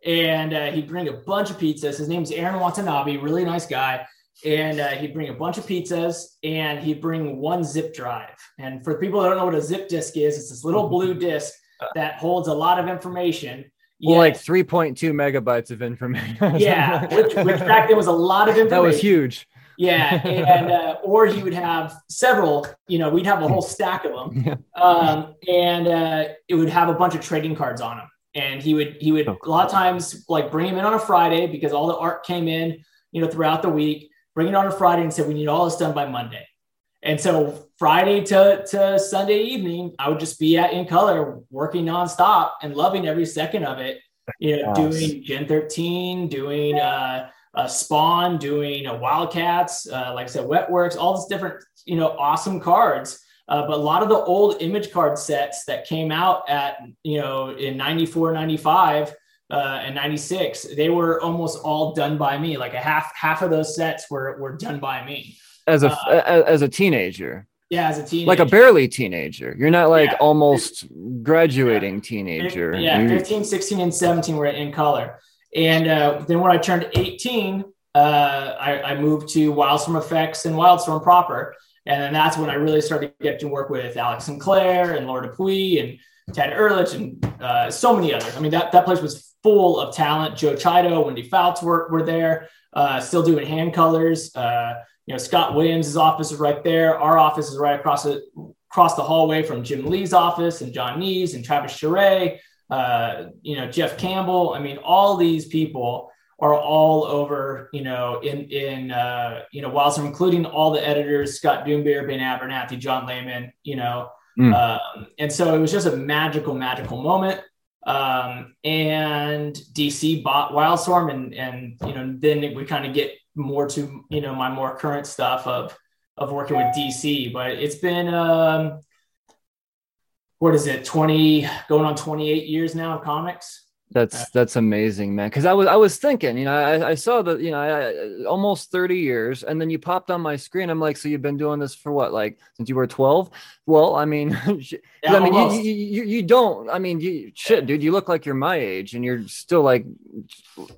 and uh, he'd bring a bunch of pizzas his name's aaron watanabe really nice guy and uh, he'd bring a bunch of pizzas and he'd bring one zip drive. And for people that don't know what a zip disk is, it's this little blue disk that holds a lot of information. Well, like 3.2 megabytes of information. yeah, which, which back then was a lot of information. That was huge. Yeah, and uh, or he would have several. You know, we'd have a whole stack of them, um, and uh, it would have a bunch of trading cards on them. And he would he would oh, a lot of times like bring him in on a Friday because all the art came in, you know, throughout the week bring it on a Friday and said, we need all this done by Monday. And so Friday to, to Sunday evening, I would just be at in color working nonstop and loving every second of it. You know, doing Gen 13, doing uh, uh, Spawn, doing a Wildcats, uh, like I said, Wetworks, all these different, you know, awesome cards. Uh, but a lot of the old image card sets that came out at, you know, in 94, 95, uh, and 96 they were almost all done by me. Like a half half of those sets were were done by me. As a uh, as a teenager. Yeah as a teenager. Like a barely teenager. You're not like yeah. almost graduating yeah. teenager. Yeah you're... 15 16 and 17 were in color. And uh, then when i turned 18 uh, I, I moved to wildstorm effects and wildstorm proper and then that's when i really started to get to work with alex sinclair and laura DePuy and ted ehrlich and uh, so many others i mean that, that place was full of talent. Joe Chiodo, Wendy Fouts were, were there, uh, still doing hand colors. Uh, you know, Scott Williams' office is right there. Our office is right across the, across the hallway from Jim Lee's office and John Nees and Travis Charest, uh, you know, Jeff Campbell. I mean, all these people are all over, you know, in, in, uh, you know, whilst including all the editors, Scott Dunbier, Ben Abernathy, John Layman, you know, mm. um, and so it was just a magical, magical moment. Um, and DC bought Wildstorm, and and you know then we kind of get more to you know my more current stuff of of working with DC. But it's been um, what is it, twenty going on twenty eight years now of comics. That's that's amazing, man. Because I was I was thinking, you know, I, I saw that, you know, I, almost thirty years, and then you popped on my screen. I'm like, so you've been doing this for what, like since you were twelve? Well, I mean, yeah, I mean, you, you, you, you don't. I mean, you shit, dude. You look like you're my age, and you're still like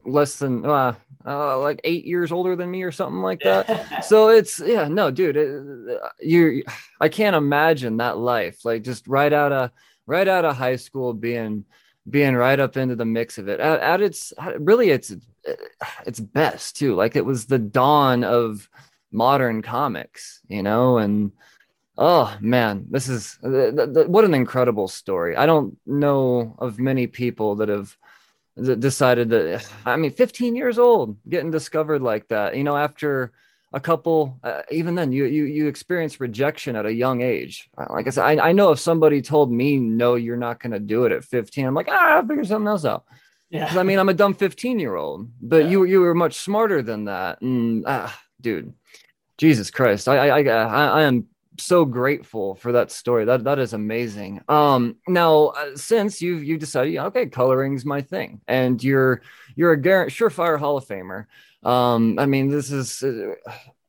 less than uh, uh like eight years older than me or something like that. so it's yeah, no, dude. It, you, I can't imagine that life. Like just right out of right out of high school being being right up into the mix of it. At, at its really its its best too. Like it was the dawn of modern comics you know and oh man this is what an incredible story. I don't know of many people that have decided that i mean 15 years old getting discovered like that you know after a couple uh, even then you you you experience rejection at a young age. Uh, like i said I, I know if somebody told me no you're not going to do it at 15 i'm like ah i'll figure something else out. Yeah. I mean i'm a dumb 15 year old but yeah. you you were much smarter than that and ah, dude jesus christ I, I i i am so grateful for that story. That that is amazing. Um now uh, since you you decided okay coloring's my thing and you're you're a gar- surefire hall of famer um, I mean, this is uh,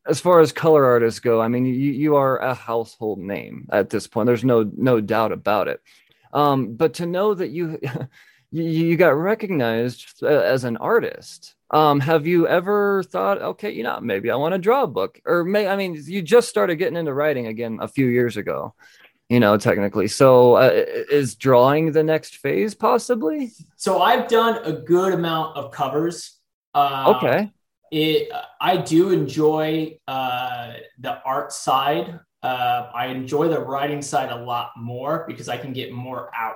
as far as color artists go. I mean, you you are a household name at this point. There's no no doubt about it. Um, but to know that you you, you got recognized uh, as an artist. Um, have you ever thought, okay, you know, maybe I want to draw a book, or may I mean, you just started getting into writing again a few years ago you know technically so uh, is drawing the next phase possibly so i've done a good amount of covers uh, okay it I do enjoy uh, the art side. Uh, I enjoy the writing side a lot more because I can get more out.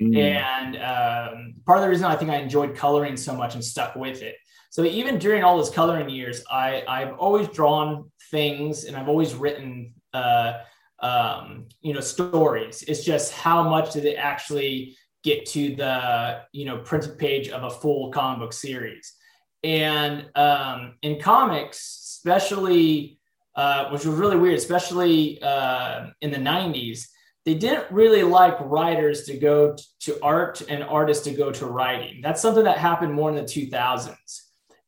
Mm. And um, part of the reason I think I enjoyed coloring so much and stuck with it. So even during all those coloring years, I, I've always drawn things and I've always written, uh, um, you know, stories. It's just how much did it actually get to the, you know, printed page of a full comic book series. And um, in comics, especially, uh, which was really weird, especially uh, in the 90s, they didn't really like writers to go t- to art and artists to go to writing. That's something that happened more in the 2000s.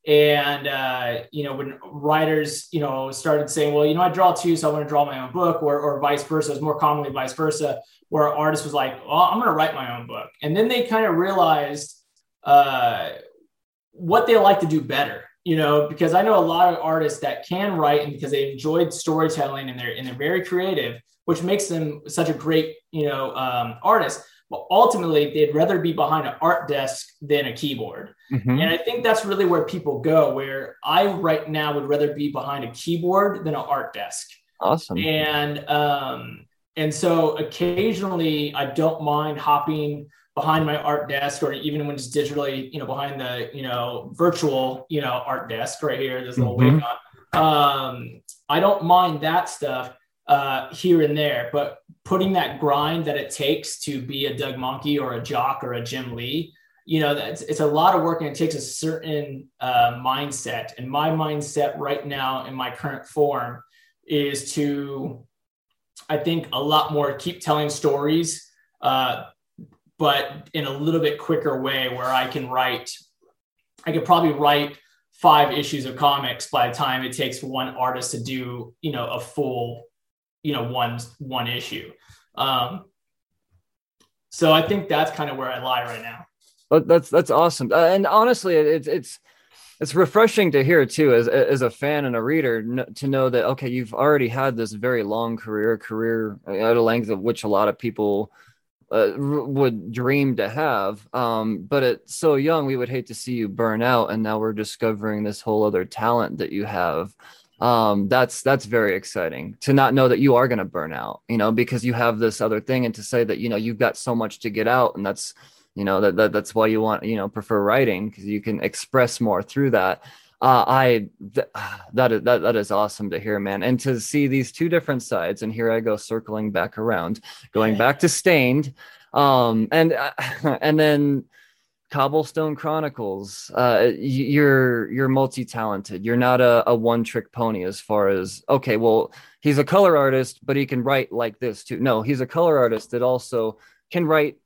And, uh, you know, when writers, you know, started saying, well, you know, I draw too, so I want to draw my own book, or, or vice versa, it's more commonly vice versa, where an artist was like, well, I'm going to write my own book. And then they kind of realized, uh, what they like to do better you know because i know a lot of artists that can write and because they enjoyed storytelling and they're and they're very creative which makes them such a great you know um, artist. But ultimately they'd rather be behind an art desk than a keyboard. Mm-hmm. and i think that's really where people go where i right now would rather be behind a keyboard than an art desk. Awesome. And um and so occasionally i don't mind hopping behind my art desk or even when it's digitally, you know, behind the, you know, virtual, you know, art desk right here, this little mm-hmm. Um, I don't mind that stuff uh, here and there, but putting that grind that it takes to be a Doug Mahnke or a Jock or a Jim Lee, you know, that's, it's a lot of work and it takes a certain uh, mindset. And my mindset right now in my current form is to, I think, a lot more keep telling stories, uh, but in a little bit quicker way where I can write, I could probably write five issues of comics by the time it takes one artist to do, you know, a full, you know, one, one issue. Um, so I think that's kind of where I lie right now. That's, that's awesome. Uh, and honestly, it's, it's, it's refreshing to hear too as as a fan and a reader to know that okay you've already had this very long career career at a length of which a lot of people uh, would dream to have. Um, but at so young, we would hate to see you burn out, and now we're discovering this whole other talent that you have. Um, that's that's very exciting to not know that you are going to burn out, you know, because you have this other thing, and to say that you know you've got so much to get out, and that's you know that, that that's why you want you know prefer writing because you can express more through that uh, I th- that is that, that is awesome to hear, man, and to see these two different sides. And here I go circling back around, going back to Stained, um, and uh, and then Cobblestone Chronicles. Uh, you're you're multi talented. You're not a, a one trick pony as far as okay. Well, he's a color artist, but he can write like this too. No, he's a color artist that also can write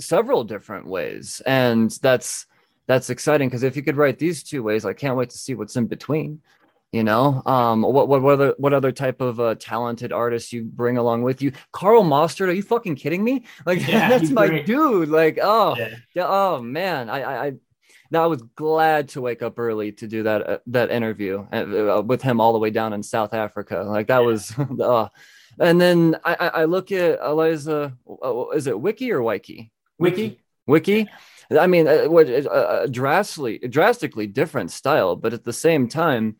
several different ways, and that's that's exciting because if you could write these two ways, I can't wait to see what's in between. You know, um, what what what other what other type of uh, talented artists you bring along with you? Karl Mostert, are you fucking kidding me? Like yeah, that's my great. dude. Like oh yeah. yeah. oh man, I I. Now I was glad to wake up early to do that uh, that interview uh, uh, with him all the way down in South Africa. Like that yeah. was, uh, and then I, I look at Eliza. Uh, is it Wiki or Wiki? Wiki. Wiki. I mean, uh, what uh, drastically drastically different style, but at the same time,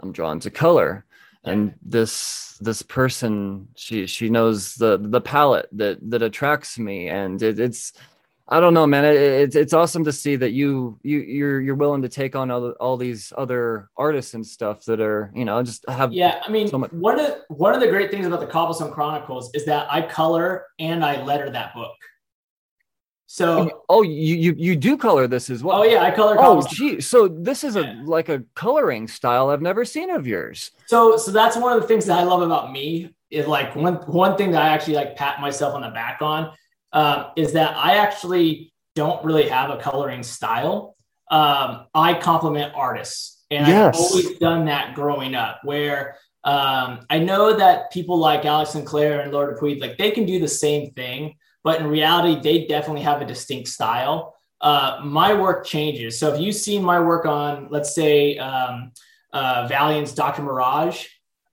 I'm drawn to color. And this this person, she she knows the the palette that that attracts me, and it, it's I don't know, man. It, it's it's awesome to see that you you you're you're willing to take on all, all these other artists and stuff that are you know just have. Yeah, I mean, so much- one of one of the great things about the Cobblestone Chronicles is that I color and I letter that book. So oh, you you you do color this as well. Oh yeah, I color. Oh gee, so this is a like a coloring style I've never seen of yours. So so that's one of the things that I love about me is like one one thing that I actually like pat myself on the back on um, is that I actually don't really have a coloring style. Um, I compliment artists, and yes. I've always done that growing up. Where um, I know that people like Alex Sinclair and Laura DePuy, like they can do the same thing but in reality, they definitely have a distinct style. Uh, my work changes. So if you've seen my work on, let's say, um, uh, Valiant's Dr. Mirage,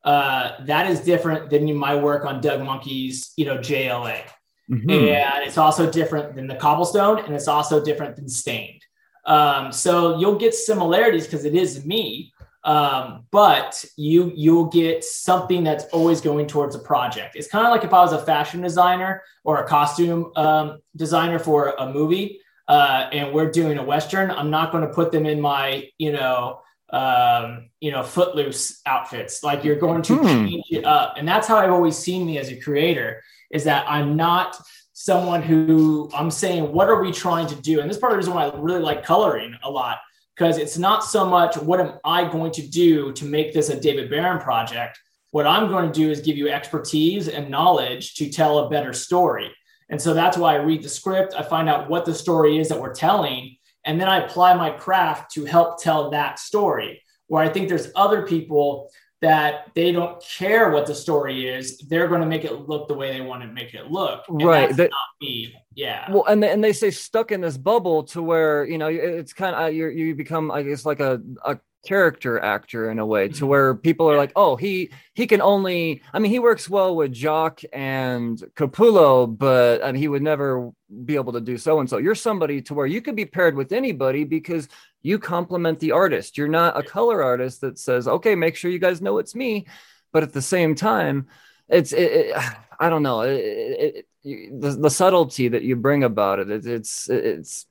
uh, that is different than my work on Doug Mahnke's, you know, JLA. Mm-hmm. And it's also different than the Cobblestone, and it's also different than Stained. Um, so you'll get similarities because it is me, um, but you you'll get something that's always going towards a project. It's kind of like if I was a fashion designer or a costume um, designer for a movie, uh, and we're doing a western. I'm not going to put them in my you know um, you know footloose outfits. Like you're going to hmm. change it up, and that's how I've always seen me as a creator. Is that I'm not someone who I'm saying, what are we trying to do? And this part of the reason why I really like coloring a lot because it's not so much what am I going to do to make this a David Baron project. What I'm going to do is give you expertise and knowledge to tell a better story. And so that's why I read the script, I find out what the story is that we're telling, and then I apply my craft to help tell that story. Where I think there's other people that they don't care what the story is. They're going to make it look the way they want to make it look. And right. That's not me. Yeah. Well, and they, and they say stuck in this bubble to where you know it's kind of uh, you you become I guess like a a character actor in a way to mm-hmm. where people are like oh he he can only i mean he works well with jock and capullo but I mean, he would never be able to do so and so you're somebody to where you could be paired with anybody because you complement the artist. You're not a color artist that says okay make sure you guys know it's me. But at the same time it's it, it, i don't know it, the, the subtlety that you bring about it, it's it's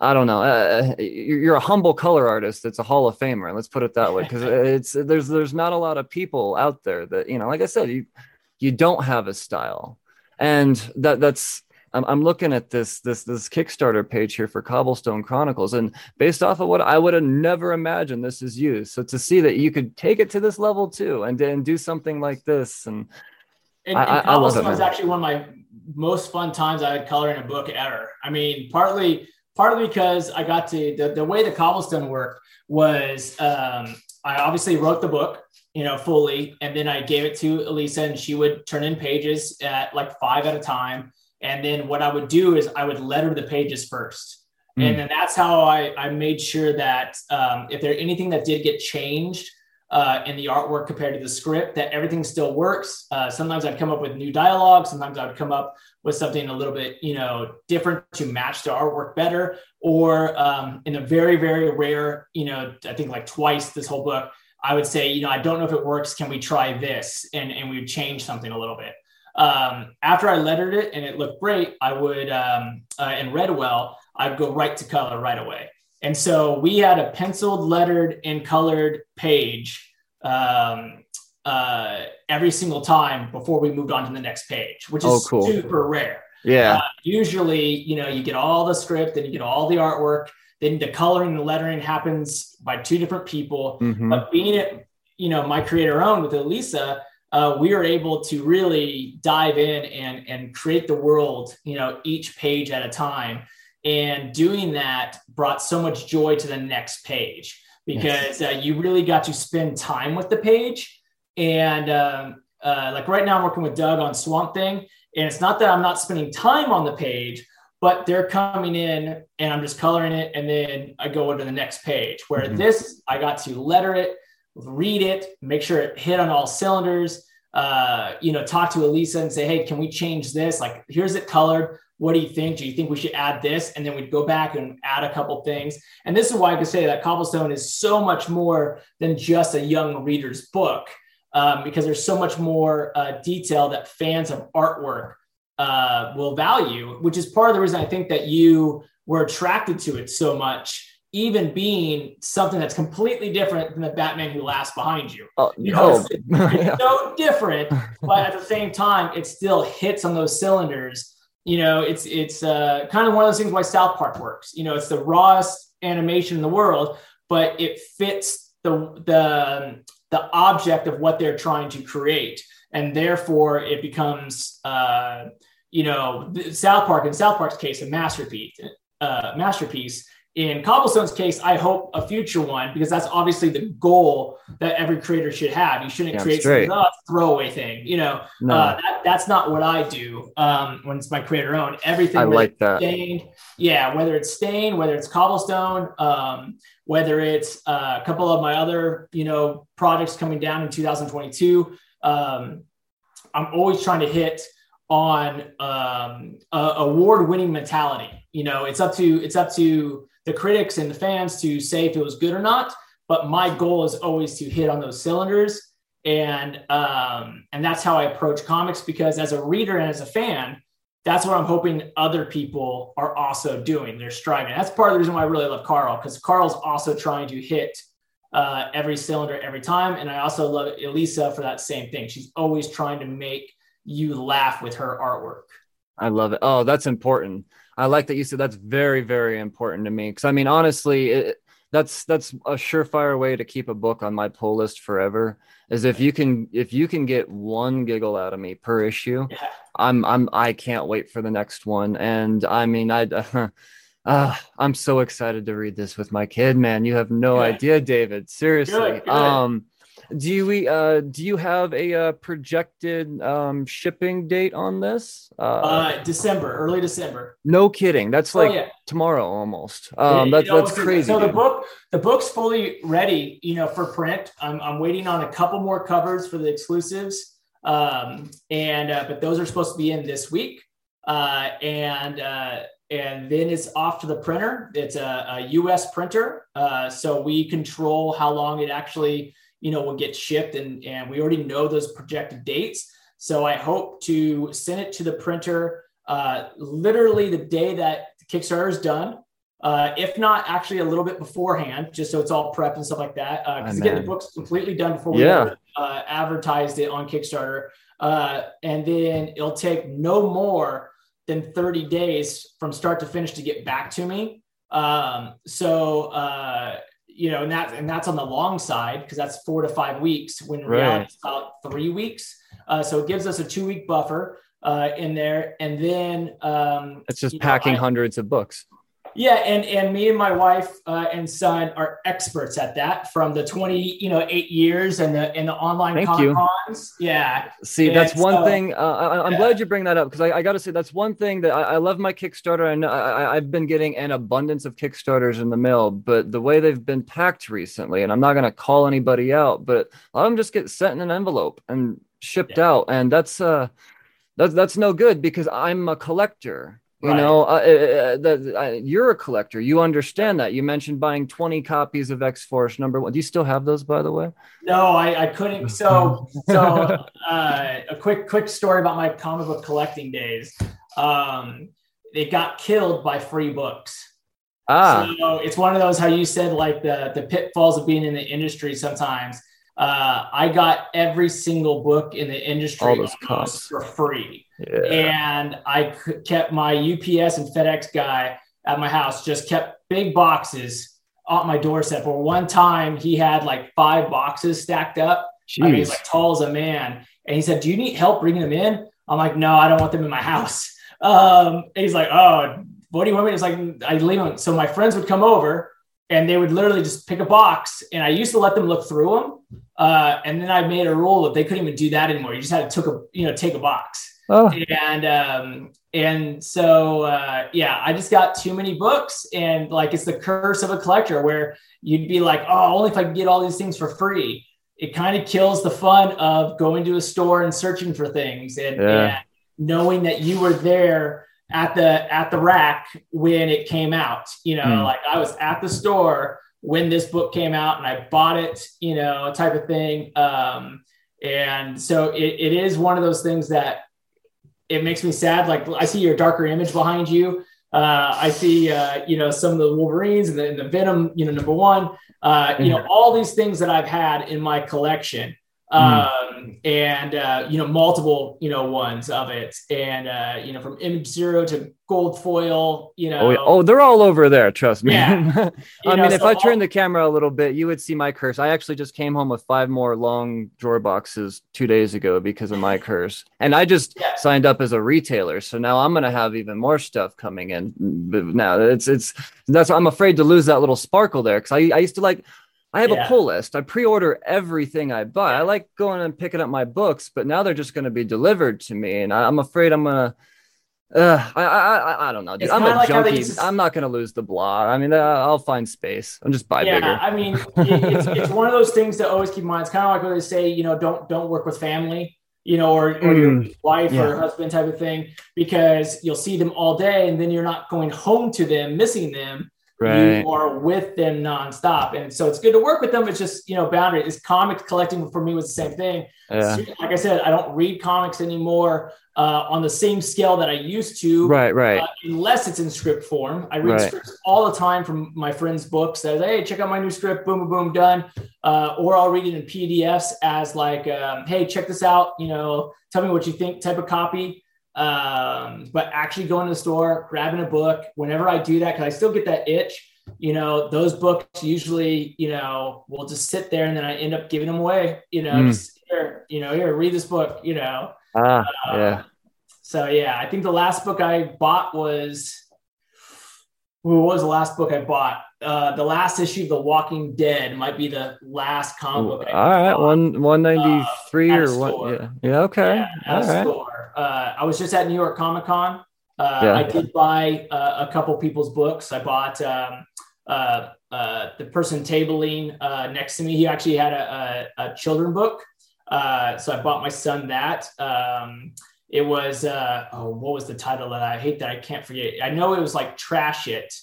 I don't know. Uh, uh you're a humble color artist. It's a Hall of Famer. Let's put it that way, because uh, it's uh, there's there's not a lot of people out there that you know. Like I said, you you don't have a style, and that that's. I'm, I'm looking at this this this Kickstarter page here for Cobblestone Chronicles, and based off of what I would have never imagined, this is you. So to see that you could take it to this level too, and and do something like this, and and, I, and Cobblestone I was actually one of my most fun times I had coloring a book ever. I mean, partly partly because I got to the, the way the cobblestone worked was um, I obviously wrote the book, you know, fully, and then I gave it to Elisa, and she would turn in pages at like five at a time. And then what I would do is I would letter the pages first. Mm. And then that's how I, I made sure that um, if there anything that did get changed, uh, in the artwork compared to the script that everything still works. Uh, sometimes I'd come up with new dialogue. Sometimes I'd come up with something a little bit, you know, different to match the artwork better. Or um, in a very, very rare, you know, I think like twice this whole book, I would say, you know, I don't know if it works. Can we try this? And, and we would change something a little bit. Um, after I lettered it and it looked great, I would, um, uh, and read well, I'd go right to color right away. And so we had a penciled, lettered, and colored page um, uh, every single time before we moved on to the next page, which is oh, cool. super rare. Yeah. Uh, usually, you know, you get all the script and you get all the artwork. Then the coloring and the lettering happens by two different people. Mm-hmm. But being it, you know, my creator own with Elisa, uh, we were able to really dive in and and create the world, you know, each page at a time. And doing that brought so much joy to the next page because yes. uh, you really got to spend time with the page. And um, uh, like right now, I'm working with Doug on Swamp Thing, and it's not that I'm not spending time on the page, but they're coming in and I'm just coloring it, and then I go into the next page. Where mm-hmm. this, I got to letter it, read it, make sure it hit on all cylinders. Uh, you know, talk to Elisa and say, hey, can we change this? Like, here's it colored. What do you think? Do you think we should add this? And then we'd go back and add a couple things. And this is why I could say that Cobblestone is so much more than just a young reader's book, um, because there's so much more uh, detail that fans of artwork uh, will value, which is part of the reason I think that you were attracted to it so much even being something that's completely different than the Batman who laughs behind you. Oh, you know, it's, it's so different, but at the same time, it still hits on those cylinders. You know, it's it's uh, kind of one of those things why South Park works. You know, it's the rawest animation in the world, but it fits the the the object of what they're trying to create, and therefore it becomes. Uh, you know, South Park in South Park's case, a masterpiece. Uh, masterpiece in Cobblestone's case, I hope a future one because that's obviously the goal that every creator should have. You shouldn't yeah, create a throwaway thing. You know, no. uh, that, that's not what I do um, when it's my creator own. Everything I like that. Stained, yeah, whether it's Stain, whether it's Cobblestone, um, whether it's uh, a couple of my other you know projects coming down in 2022. Um, I'm always trying to hit on um, award-winning mentality. You know, it's up to it's up to the critics and the fans to say if it was good or not. But my goal is always to hit on those cylinders, and um, and that's how I approach comics. Because as a reader and as a fan, that's what I'm hoping other people are also doing. They're striving. That's part of the reason why I really love Karl because Karl's also trying to hit uh, every cylinder every time. And I also love Elisa for that same thing. She's always trying to make you laugh with her artwork. I love it. Oh, that's important. I like that you said that's very, very important to me. Because I mean, honestly, it, that's that's a surefire way to keep a book on my pull list forever. Is if you can if you can get one giggle out of me per issue, yeah. I'm I'm I can't wait for the next one. And I mean, I. Uh, uh, I'm so excited to read this with my kid, man. You have no good. idea, David. Seriously. Good, good. Um, do we uh, do you have a uh, projected um, shipping date on this? Uh, uh, December, early December. No kidding. That's oh, like oh, yeah. tomorrow almost. Um, that's that's crazy. So the book the book's fully ready, you know, for print. I'm I'm waiting on a couple more covers for the exclusives, um, and uh, but those are supposed to be in this week, uh, and. Uh, and then it's off to the printer. It's a, a U.S. printer, uh, so we control how long it actually you know, will get shipped and, and we already know those projected dates. So I hope to send it to the printer uh, literally the day that Kickstarter is done. Uh, if not actually a little bit beforehand, just so it's all prepped and stuff like that. Because uh, again, the book's completely done before we yeah. uh, advertised it on Kickstarter. Uh, and then it'll take no more than 30 days from start to finish to get back to me. Um, so uh, you know, and that's and that's on the long side because that's four to five weeks. When right. reality it's about three weeks, uh, so it gives us a two week buffer uh, in there, and then um, it's just packing know, I, hundreds of books. Yeah, and and me and my wife uh, and son are experts at that from the twenty you know eight years and the and the online Thank comic cons. Yeah. See, and that's one so, thing. Uh, I, am yeah. glad you bring that up because I, I got to say that's one thing that I, I love my Kickstarter and I, I've been getting an abundance of Kickstarters in the mail, but the way they've been packed recently, and I'm not going to call anybody out, but a lot of them just get sent in an envelope and shipped yeah. out, and that's uh that's that's no good because I'm a collector you right. know, uh, uh, uh, uh, you're a collector. You understand that. You mentioned buying 20 copies of X Force number one. Do you still have those, by the way? No, I, I couldn't. So, so uh, a quick, quick story about my comic book collecting days. Um, it got killed by free books. Ah, so it's one of those how you said like the the pitfalls of being in the industry sometimes. Uh, I got every single book in the industry for free. Yeah. And I kept my UPS and FedEx guy at my house, just kept big boxes on my doorstep. Or one time he had like five boxes stacked up. Jeez. I mean, he's like tall as a man. And he said, Do you need help bringing them in? I'm like, No, I don't want them in my house. Um, and he's like, Oh, what do you want me? It's like, I leave them. So my friends would come over and they would literally just pick a box. And I used to let them look through them. Uh, and then I made a rule that they couldn't even do that anymore. You just had to took a, you know, take a box. Oh. And um, and so uh, yeah, I just got too many books, and like it's the curse of a collector where you'd be like, oh, only if I can get all these things for free. It kind of kills the fun of going to a store and searching for things and, yeah. and knowing that you were there at the at the rack when it came out. You know, mm. like I was at the store when this book came out and I bought it, you know, type of thing. Um, and so it, it is one of those things that it makes me sad. Like I see your darker image behind you. Uh, I see, uh, you know, some of the Wolverines and the, and the Venom, you know, number one, uh, you know, all these things that I've had in my collection. Mm. Um, and uh, you know multiple you know ones of it, and uh, you know from image zero to gold foil, you know. Oh, yeah. oh they're all over there. Trust me. Yeah. I know, mean, if I all... turn the camera a little bit, you would see my curse. I actually just came home with five more long drawer boxes two days ago because of my curse, and I just yeah. signed up as a retailer, so now I'm gonna have even more stuff coming in. Now it's it's that's I'm afraid to lose that little sparkle there because I I used to like I have yeah. a pull list. I pre-order everything I buy. I like going and picking up my books, but now they're just going to be delivered to me, and I, am afraid I'm gonna. Uh, I, I I don't know, dude. I'm a like junkie. Just... I'm not gonna lose the blog. I mean, uh, I'll find space. I'm just buy yeah, bigger. I mean, it's, it's one of those things to always keep in mind. It's kind of like when they say, you know, don't don't work with family, you know, or, or mm, your wife yeah. or husband type of thing, because you'll see them all day, and then you're not going home to them, missing them right. you are with them nonstop. And so it's good to work with them. It's just, you know, boundary is comics collecting for me was the same thing. Yeah. Like I said, I don't read comics anymore uh, on the same scale that I used to. Right, right. Uh, unless it's in script form. I read right. scripts all the time from my friends' books that, hey, check out my new script, boom, boom, boom, done. Uh, or I'll read it in PDFs as like, um, hey, check this out, you know, tell me what you think type of copy. Um, but actually going to the store, grabbing a book, whenever I do that, because I still get that itch, you know, those books usually, you know, will just sit there and then I end up giving them away, you know, mm. just here, you know, here, read this book, you know. Ah, uh, yeah. So yeah, I think the last book I bought was what was the last book I bought? Uh, the last issue of The Walking Dead might be the last comic book. All right, one one ninety three uh, or what? Yeah, yeah, okay. Yeah, All right. Store. Uh, I was just at New York Comic Con. Uh, yeah. I did buy uh, a couple people's books. I bought um, uh, uh, the person tabling uh, next to me. He actually had a, a, a children book, uh, so I bought my son that. Um, it was uh, oh, what was the title that I hate that I can't forget. I know it was like Trash It.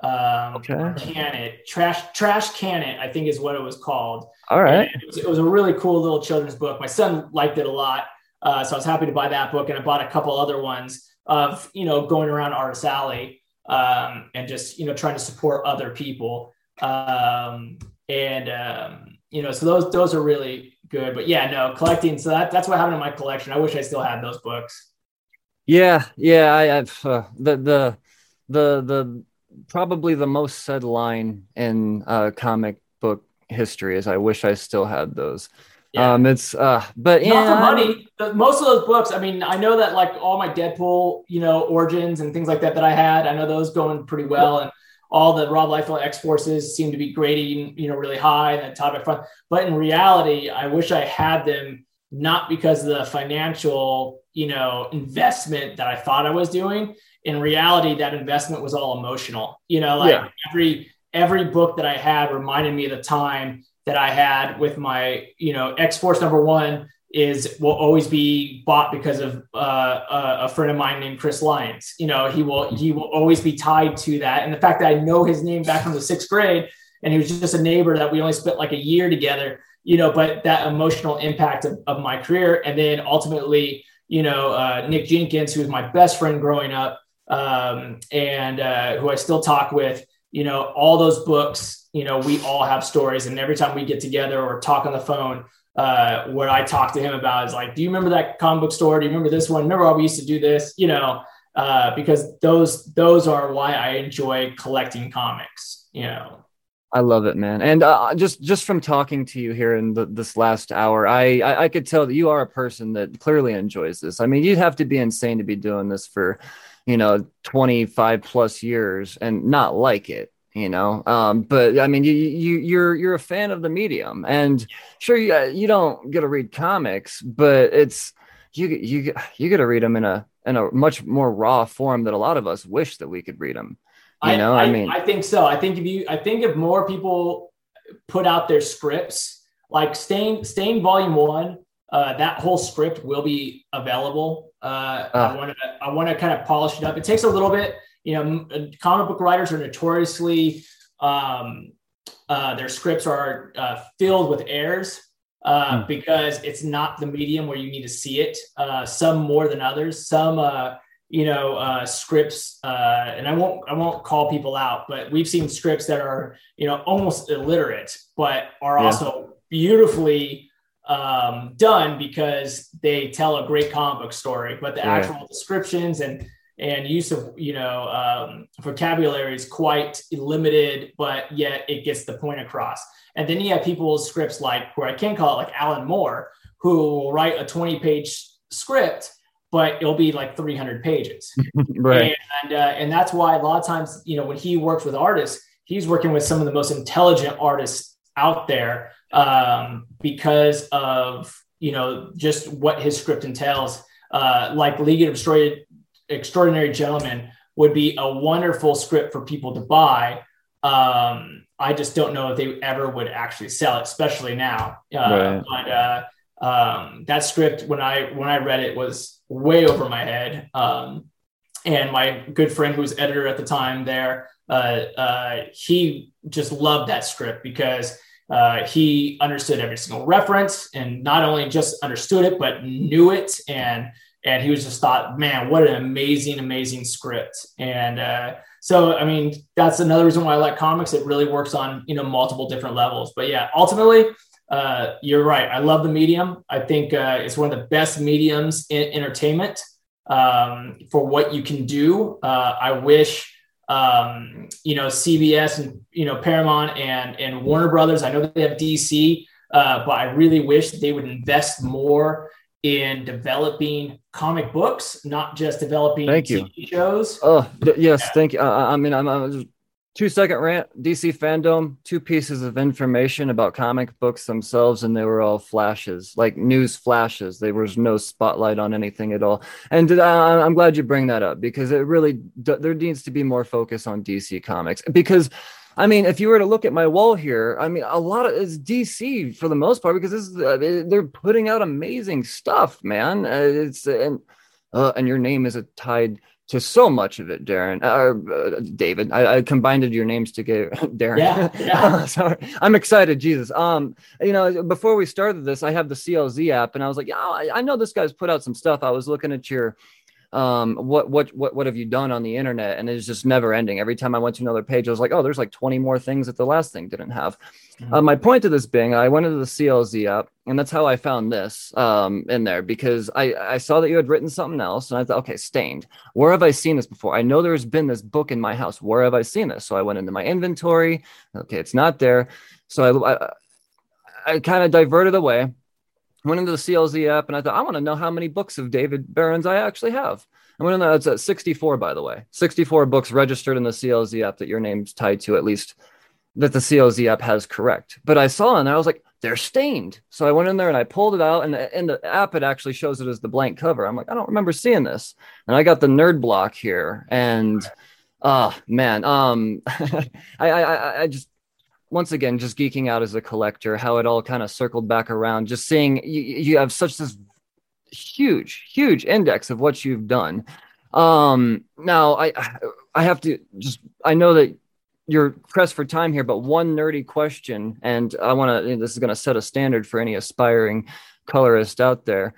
Um, okay. Can it trash trash can it? I think is what it was called. All right. It was, it was, a really cool little children's book. My son liked it a lot, uh, so I was happy to buy that book, and I bought a couple other ones of you know going around Artist Alley um, and just you know trying to support other people. Um, and um, you know, so those those are really good. But yeah, no, collecting. So that, that's what happened in my collection. I wish I still had those books. Yeah, yeah. I, have uh, the the the the probably the most said line in uh, comic book history is, "I wish I still had those." Yeah. Um, it's uh, but not yeah, for money. Most of those books, I mean, I know that like all my Deadpool, you know, origins and things like that that I had, I know those going pretty well, and all the Rob Liefeld X Forces seem to be grading, you know, really high and top at front. But in reality, I wish I had them not because of the financial, you know, investment that I thought I was doing. In reality, that investment was all emotional. You know, like yeah. every every book that I had reminded me of the time that I had with my, you know, X Force number one is will always be bought because of uh, a, friend of mine named Chris Lyons. You know, he will he will always be tied to that, and the fact that I know his name back from the sixth grade, and he was just a neighbor that we only spent like a year together. You know, but that emotional impact of, of my career, and then ultimately, you know, uh, Nick Jenkins, who was my best friend growing up, um, and uh, who I still talk with. You know, all those books. You know, we all have stories, and every time we get together or talk on the phone uh, what I talked to him about is like, do you remember that comic book store? Do you remember this one? Remember how we used to do this? You know, uh, because those those are why I enjoy collecting comics. You know. I love it, man. And uh, just just from talking to you here in the, this last hour, I, I, I could tell that you are a person that clearly enjoys this. I mean, you'd have to be insane to be doing this for, you know, twenty five plus years and not like it. You know, um, but I mean, you you you're you're a fan of the medium, and sure, you uh, you don't get to read comics, but it's you you you get to read them in a in a much more raw form that a lot of us wish that we could read them. You know, I, I, mean, I think so. I think if you, I think if more people put out their scripts, like Stained, Stained Volume One, uh, that whole script will be available. Uh, uh. I want to, I want to kind of polish it up. It takes a little bit. You know, uh, comic book writers are notoriously, um, uh, their scripts are uh, filled with errors. Uh, mm. because it's not the medium where you need to see it. Uh, some more than others. Some uh, you know uh, scripts uh, and i won't i won't call people out but we've seen scripts that are you know almost illiterate but are yeah. also beautifully um, done because they tell a great comic book story but the yeah. actual descriptions and and use of you know um, vocabulary is quite limited but yet it gets the point across and then you have people's scripts like where i can call it like alan moore who will write a 20 page script but it'll be like 300 pages. right. And, uh, and that's why a lot of times, you know, when he works with artists, he's working with some of the most intelligent artists out there um, because of, you know, just what his script entails. Uh, like League of Extraordinary, Extraordinary gentleman would be a wonderful script for people to buy. Um, I just don't know if they ever would actually sell it, especially now. Uh, right. But uh, um, that script, when I when I read it, was way over my head. Um, and my good friend who was editor at the time there, uh, uh, he just loved that script because uh, he understood every single reference and not only just understood it, but knew it. And, and he was just thought, man, what an amazing, amazing script. And uh, so, I mean, that's another reason why I like comics. It really works on, you know, multiple different levels. But yeah, ultimately, uh, you're right. I love the medium. I think uh, it's one of the best mediums in entertainment um, for what you can do. Uh, I wish, um, you know, CBS and you know Paramount and and Warner Brothers. I know they have DC, uh, but I really wish they would invest more in developing comic books, not just developing thank TV you. shows. Oh yes, yeah. thank you. I, I mean, I'm, I'm two second rant dc FanDome two pieces of information about comic books themselves and they were all flashes like news flashes there was no spotlight on anything at all and uh, i'm glad you bring that up because it really there needs to be more focus on dc comics because I mean, if you were to look at my wall here, I mean, a lot of it's DC for the most part because this is, uh, they're putting out amazing stuff, man. Uh, it's and uh, and your name is tied to so much of it, Darren uh, uh, David. I, I, combined your names to get Darren. Yeah, yeah. Sorry, I'm excited. Jesus. Um, you know, before we started this, I have the CLZ app, and I was like, yeah, I, I know this guy's put out some stuff. I was looking at your um, what what what what have you done on the internet? And it's just never ending. Every time I went to another page, I was like, oh, there's like 20 more things that the last thing didn't have. Mm-hmm. Uh, my point to this being, I went into the CLZ app, and that's how I found this um, in there because I I saw that you had written something else, and I thought, okay, stained. Where have I seen this before? I know there's been this book in my house. Where have I seen this? So I went into my inventory. Okay, it's not there. So I I, I kind of diverted away went into the CLZ app and I thought, I want to know how many books of David Baron's I actually have. I went in there, it's at 64, by the way. 64 books registered in the CLZ app that your name's tied to, at least that the CLZ app has correct. But I saw there, I was like, they're stained. So I went in there and I pulled it out, and in the app, it actually shows it as the blank cover. I'm like, I don't remember seeing this. And I got the nerd block here. And oh man, um, I, I, I just once again just geeking out as a collector how it all kind of circled back around just seeing you, you have such this huge huge index of what you've done. Um now i i have to just i know that you're pressed for time here but one nerdy question and i want to this is going to set a standard for any aspiring colorist out there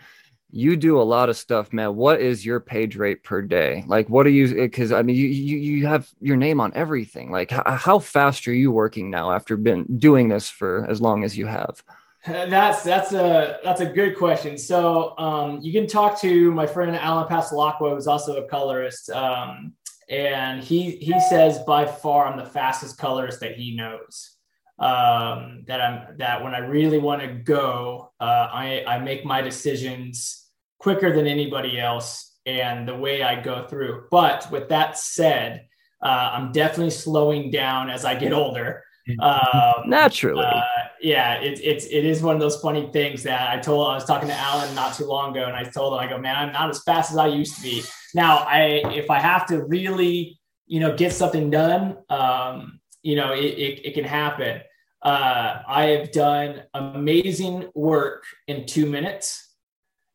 you do a lot of stuff, man. What is your page rate per day? Like, what are you? Because I mean, you you you have your name on everything. Like, how, how fast are you working now after been doing this for as long as you have? That's that's a that's a good question. So um, you can talk to my friend Allen Passalaqua, who's also a colorist, um, and he he says by far I'm the fastest colorist that he knows. um, that I'm that when I really want to go, uh, I I make my decisions quicker than anybody else, and the way I go through. But with that said, uh, I'm definitely slowing down as I get older. Um, Naturally, uh, yeah, it's it's it is one of those funny things that I told. I was talking to Alan not too long ago, and I told him, I go, man, I'm not as fast as I used to be. Now, I if I have to really, you know, get something done, um, you know, it, it, it can happen. Uh, I have done amazing work in two minutes,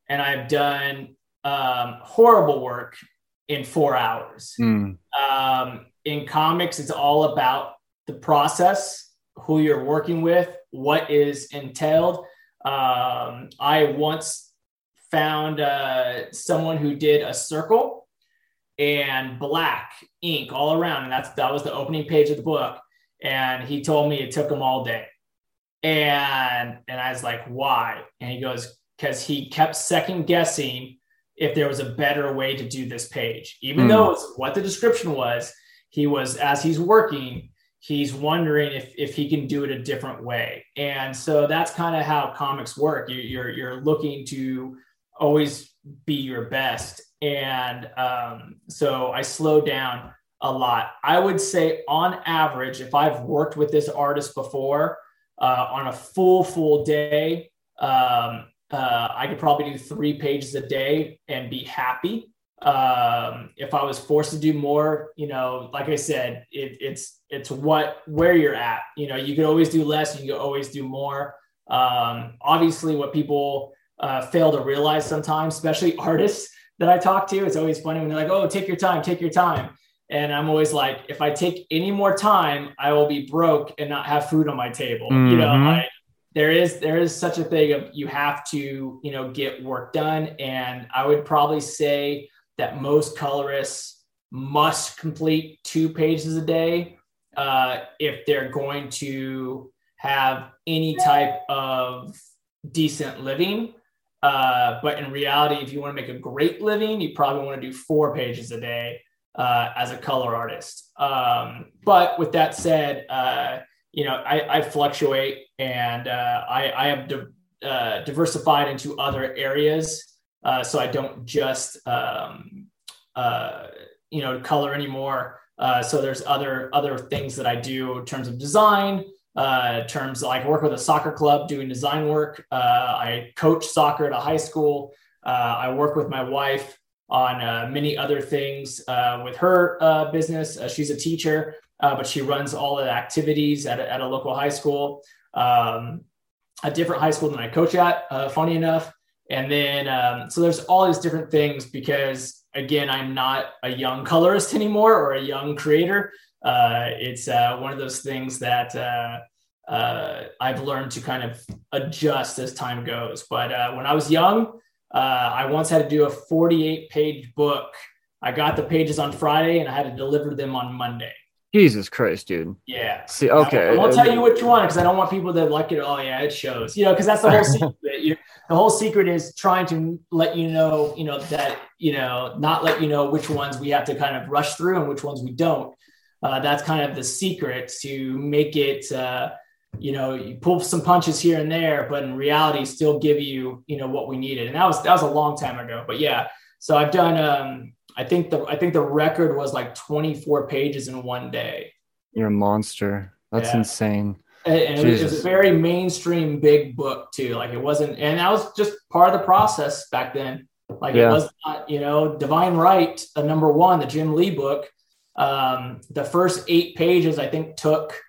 and I've done um, horrible work in four hours. Mm. Um, in comics, it's all about the process, who you're working with, what is entailed. Um, I once found uh, someone who did a circle and black ink all around, and that's that was the opening page of the book. And he told me it took him all day, and and I was like, why? And he goes, because he kept second guessing if there was a better way to do this page, even mm. though it's what the description was. He was as he's working, he's wondering if if he can do it a different way and so that's kind of how comics work you, you're you're looking to always be your best and um, so i slow down a lot i would say on average if i've worked with this artist before uh, on a full full day um, uh, i could probably do three pages a day and be happy um, if I was forced to do more, you know, like I said, it, it's it's what where you're at. You know, you could always do less, you could always do more. Um, obviously, what people uh, fail to realize sometimes, especially artists that I talk to, it's always funny when they're like, "Oh, take your time, take your time," and I'm always like, if I take any more time, I will be broke and not have food on my table. Mm-hmm. You know, mm-hmm. There is there is such a thing of you have to you know get work done, and I would probably say that most colorists must complete two pages a day uh, if they're going to have any type of decent living. Uh, but in reality, if you want to make a great living, you probably want to do four pages a day uh, as a color artist. Um, but with that said, uh, you know, I, I fluctuate and uh, I, I, have di- uh, diversified into other areas uh, so I don't just um, uh, you know color anymore. Uh, so there's other other things that I do in terms of design. Uh, terms like work with a soccer club doing design work. I coach soccer at a high school. I work with my wife on many other things with her business. She's a teacher, but she runs all the activities at a, at a local high school, um, a different high school than I coach at, uh, funny enough. And then, um, so there's all these different things because, again, I'm not a young colorist anymore or a young creator. Uh, it's uh, one of those things that uh, uh I've learned to kind of adjust as time goes. But uh, when I was young, uh, I once had to do a 48 page book. I got the pages on Friday and I had to deliver them on Monday. Jesus Christ, dude. Yeah. See, okay. I, won't tell you which want because I don't want people to like it. Oh yeah, it shows. You know, because that's the whole secret. You, the whole secret is trying to let you know, you know, that you know, not let you know which ones we have to kind of rush through and which ones we don't. Uh, that's kind of the secret to make it. Uh, you know, you pull some punches here and there, but in reality, still give you, you know, what we needed. And that was that was a long time ago. But yeah, so I've done um, I think the I think the record was like 24 pages in one day. You're a monster. That's yeah. insane. And, and it was a very mainstream big book too. Like it wasn't, and that was just part of the process back then. Like yeah. it was not, you know, Divine Right, the number one, the Jim Lee book. Um, the first eight pages I think took,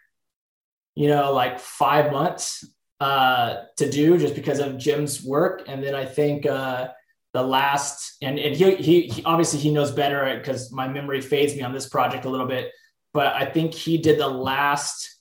you know, like five months uh, to do just because of Jim's work, and then I think uh, the last and, and he, he, he obviously he knows better because my memory fades me on this project a little bit but i think he did the last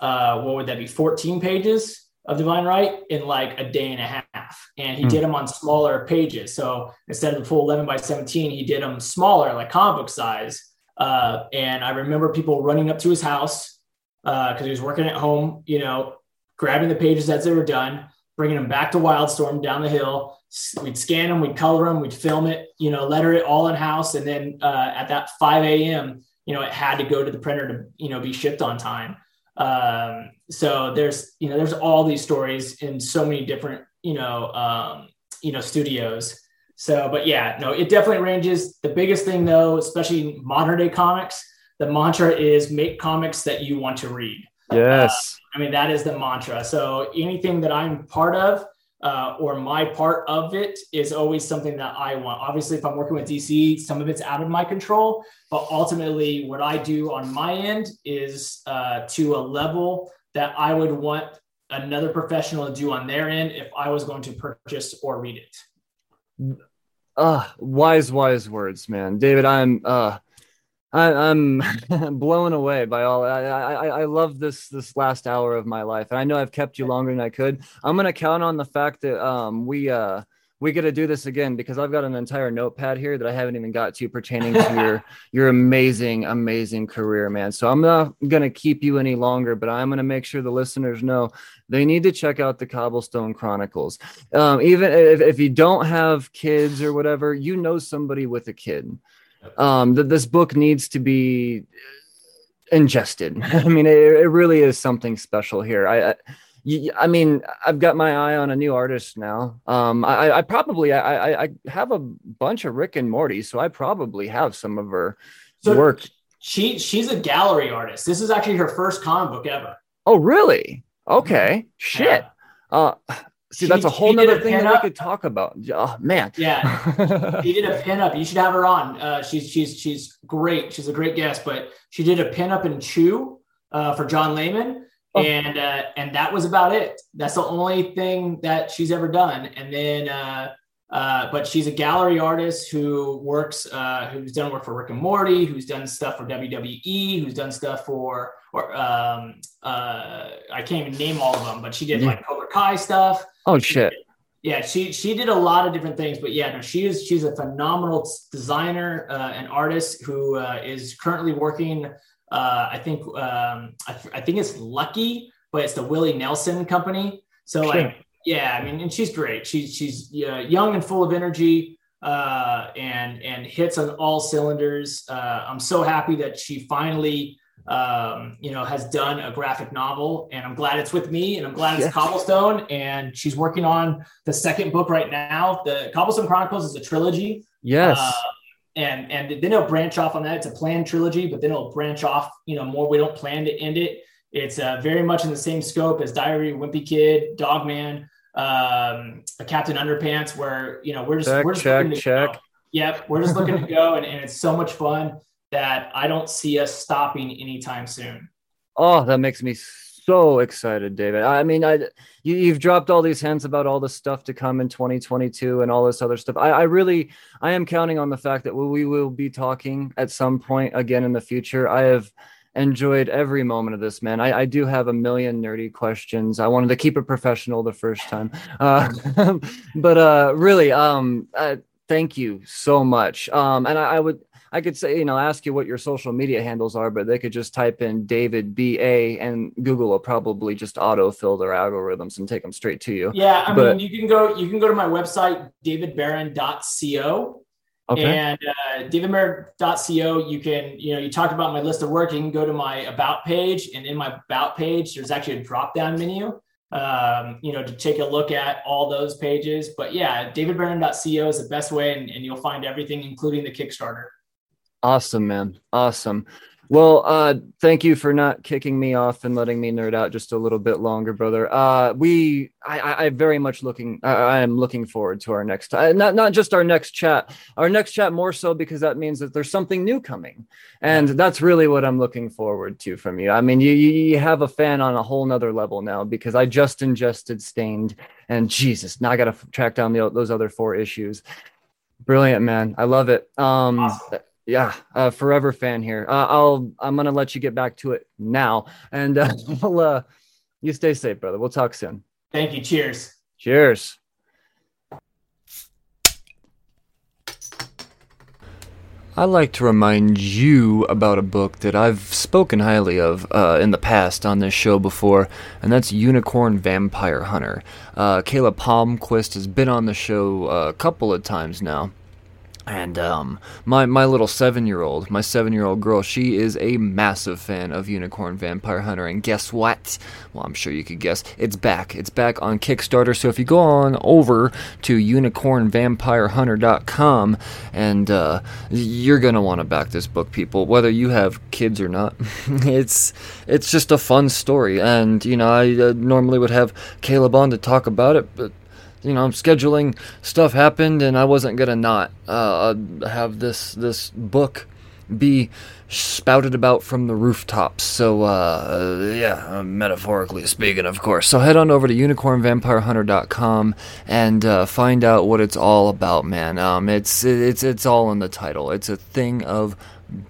uh what would that be 14 pages of divine right in like a day and a half. And he mm. did them on smaller pages. So instead of the full 11 by 17 he did them smaller like comic book size. Uh, and i remember people running up to his house because uh, he was working at home you know grabbing the pages as they were done bringing them back to wildstorm down the hill we'd scan them, we'd color them, we'd film it, you know, letter it all in house. And then uh, at that 5 a.m., you know, it had to go to the printer to, you know, be shipped on time. Um, so there's you know there's all these stories in so many different you know um, you know studios. So, but yeah, no, it definitely ranges. The biggest thing though, especially modern day comics, the mantra is make comics that you want to read. Yes. Uh, I mean, that is the mantra. So anything that I'm part of uh, or my part of it is always something that I want. Obviously, if I'm working with DC, some of it's out of my control, but ultimately, what I do on my end is uh, to a level that I would want another professional to do on their end if I was going to purchase or read it. Uh, wise, wise words, man. David, I'm uh I, am blown away by all. I, I I love this this last hour of my life, and I know I've kept you longer than I could. I'm gonna count on the fact that um we uh we get to do this again because I've got an entire notepad here that I haven't even got to pertaining to your your amazing amazing career, man. So I'm not gonna keep you any longer, but I'm gonna make sure the listeners know they need to check out the Cobblestone Chronicles. Um, even if, if you don't have kids or whatever, you know somebody with a kid um, that this book needs to be ingested. I mean, it, it really is something special here. I, I I mean, I've got my eye on a new artist now. Um, I, I probably I, I have a bunch of Rick and Morty, so I probably have some of her so work. She she's a gallery artist. This is actually her first comic book ever. Oh, really? Okay. Shit. Yeah. Uh, See, she, that's a whole nother thing that we could talk about. Oh man. Yeah. she did a pinup. You should have her on. Uh, she's she's she's great. She's a great guest, but she did a pinup and Chew uh, for John Layman. Oh. And uh, and that was about it. That's the only thing that she's ever done. And then uh, but she's a gallery artist who works, uh, who's done work for Rick and Morty, who's done stuff for WWE, who's done stuff for, or um, uh, I can't even name all of them, but she did yeah. like Cobra Kai stuff. Oh shit. Yeah, she she did a lot of different things, but yeah, no, she is she's a phenomenal designer uh, and artist who uh, is currently working. Uh, I think um, I, I, think it's Lucky, but it's the Willie Nelson company. So sure. like, yeah, I mean, and she's great. She's she's young and full of energy. Uh, and and hits on all cylinders. Uh, I'm so happy that she finally um, you know, has done a graphic novel, and I'm glad it's with me, and I'm glad it's Cobblestone, and she's working on the second book right now. The Cobblestone Chronicles is a trilogy. Yes. Uh, and and then it'll branch off on that. It's a planned trilogy, but then it'll branch off. You know, more. We don't plan to end it. It's uh, very much in the same scope as Diary of Wimpy Kid, Dogman, um, a Captain Underpants, where you know we're just check, we're just check, check. Go. Yep, we're just looking to go, and, and it's so much fun that I don't see us stopping anytime soon. Oh, that makes me so excited, David. I mean, I you, have dropped all these hints about all the stuff to come in 2022 and all this other stuff. I, I really, I am counting on the fact that we will be talking at some point again in the future. I have enjoyed every moment of this, man. I, I do have a million nerdy questions. I wanted to keep it professional the first time, uh, but uh, really, um, uh, thank you so much. Um, and I, I would I could say, you know, ask you what your social media handles are, but they could just type in David BA and Google will probably just autofill their algorithms and take them straight to you. Yeah. I but, mean, you can go, you can go to my website, davidbaron.co. Okay. And uh, davidbaron.co, you can, you know, you talked about my list of work. You can go to my about page, and in my about page, there's actually a drop down menu um, you know, to take a look at all those pages. But yeah, davidbaron.co is the best way, and, and, you'll find everything, including the Kickstarter. Awesome, man. Awesome. Well, uh, thank you for not kicking me off and letting me nerd out just a little bit longer, brother. Uh, we, I, I very much looking, I, I am looking forward to our next, uh, not not just our next chat, our next chat more so because that means that there's something new coming, and that's really what I'm looking forward to from you. I mean, you you have a fan on a whole nother level now because I just ingested Stained, and Jesus, now I got to track down the, those other four issues. Brilliant, man. I love it. Um. Awesome yeah, uh, forever fan here. Uh, I'll I'm gonna let you get back to it now, and uh, will uh, you stay safe, brother. We'll talk soon. Thank you. Cheers. Cheers. I'd like to remind you about a book that I've spoken highly of uh, in the past on this show before, and that's Unicorn Vampire Hunter. Uh, Caleb Palmquist has been on the show uh, a couple of times now. And um, my my little seven year old, my seven year old girl, she is a massive fan of Unicorn Vampire Hunter. And guess what? Well, I'm sure you could guess. It's back. It's back on Kickstarter. So if you go on over to unicornvampirehunter.com, and uh, you're gonna want to back this book, people, whether you have kids or not. it's it's just a fun story, and you know I uh, normally would have Caleb on to talk about it, but you know, I'm scheduling stuff happened, and I wasn't gonna not uh, have this this book be spouted about from the rooftops. So uh, yeah, metaphorically speaking, of course. So head on over to unicornvampirehunter.com and uh, find out what it's all about, man. Um, it's it's it's all in the title. It's a thing of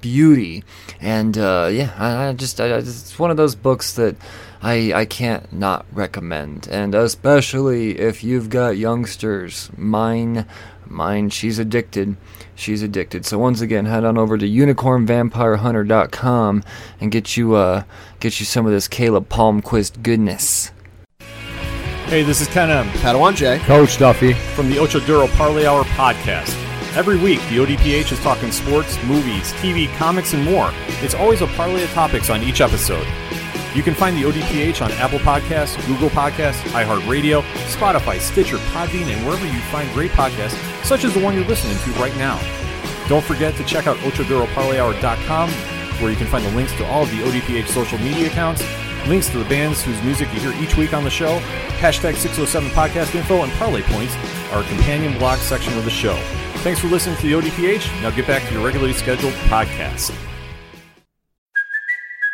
beauty, and uh, yeah, I, I just I, it's one of those books that I, I can't not recommend. And especially if you've got youngsters. Mine, mine, she's addicted. She's addicted. So once again, head on over to unicornvampirehunter.com and get you uh get you some of this Caleb Palmquist goodness. Hey, this is Ken M. Padawan J. Coach Duffy. From the Ocho Duro Parlay Hour podcast. Every week, the ODPH is talking sports, movies, TV, comics, and more. It's always a parlay of topics on each episode. You can find the ODPH on Apple Podcasts, Google Podcasts, iHeartRadio, Spotify, Stitcher, Podbean, and wherever you find great podcasts, such as the one you're listening to right now. Don't forget to check out OchoDuroParlayHour.com, where you can find the links to all of the ODPH social media accounts, links to the bands whose music you hear each week on the show, hashtag 607 podcast info, and parlay points, our companion blog section of the show. Thanks for listening to the ODPH. Now get back to your regularly scheduled podcast.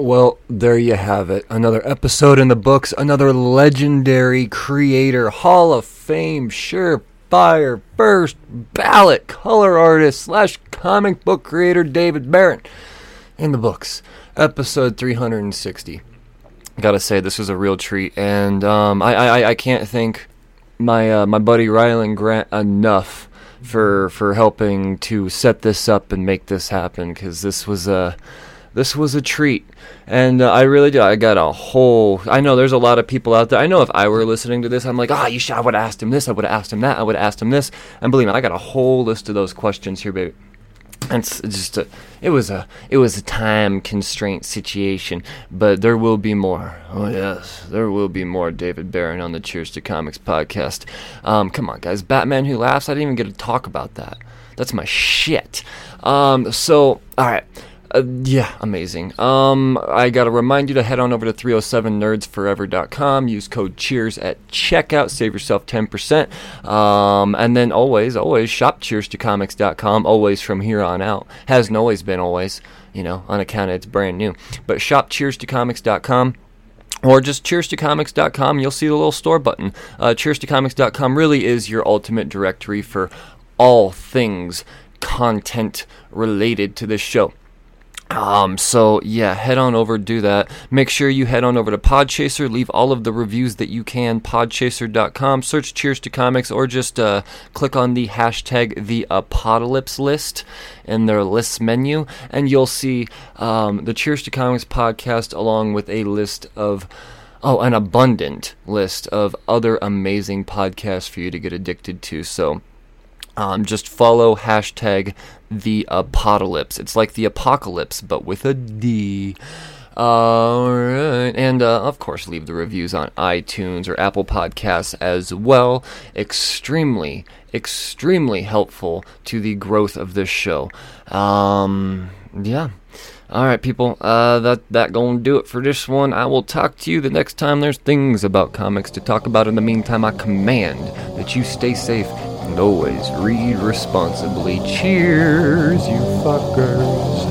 Well, there you have it. Another episode in the books. Another legendary creator, Hall of Fame, surefire, first ballot color artist slash comic book creator David Baron in the books. Episode 360. Gotta say, this was a real treat, and um, I, I I can't thank my uh, my buddy Rylend Grant enough for for helping to set this up and make this happen because this was a this was a treat. And uh, i really do i got a whole i know there's a lot of people out there. I know if i were listening to this i'm like ah oh, you should i would have asked him this i would have asked him that i would have asked him this. And believe me i got a whole list of those questions here baby. And it's just a, it was a it was a time constraint situation but there will be more. Oh yes there will be more david baron on the cheers to comics podcast. Um, come on guys. Batman who laughs? I didn't even get to talk about that. That's my shit. Um, so all right uh, yeah, amazing. Um, I gotta remind you to head on over to 307nerdsforever.com. Use code CHEERS at checkout. Save yourself 10%. Um, and then always, always shop cheers2comics.com. Always from here on out. Hasn't always been always, you know, on account of it's brand new. But shop cheers2comics.com or just cheers2comics.com. You'll see the little store button. Uh, cheers2comics.com really is your ultimate directory for all things content related to this show. Um, so yeah, head on over, do that. Make sure you head on over to Podchaser, leave all of the reviews that you can, podchaser.com, search Cheers to Comics, or just uh, click on the hashtag the Apodcalypse list in their lists menu, and you'll see um, the Cheers to Comics podcast along with a list of oh, an abundant list of other amazing podcasts for you to get addicted to. So um, just follow hashtag the Apodcalypse. It's like the apocalypse, but with a D. All right, and uh, of course, leave the reviews on iTunes or Apple Podcasts as well. Extremely, extremely helpful to the growth of this show. Um, yeah. All right, people. Uh, that that gonna do it for this one. I will talk to you the next time there's things about comics to talk about. In the meantime, I command that you stay safe and always read responsibly. Cheers, you fuckers.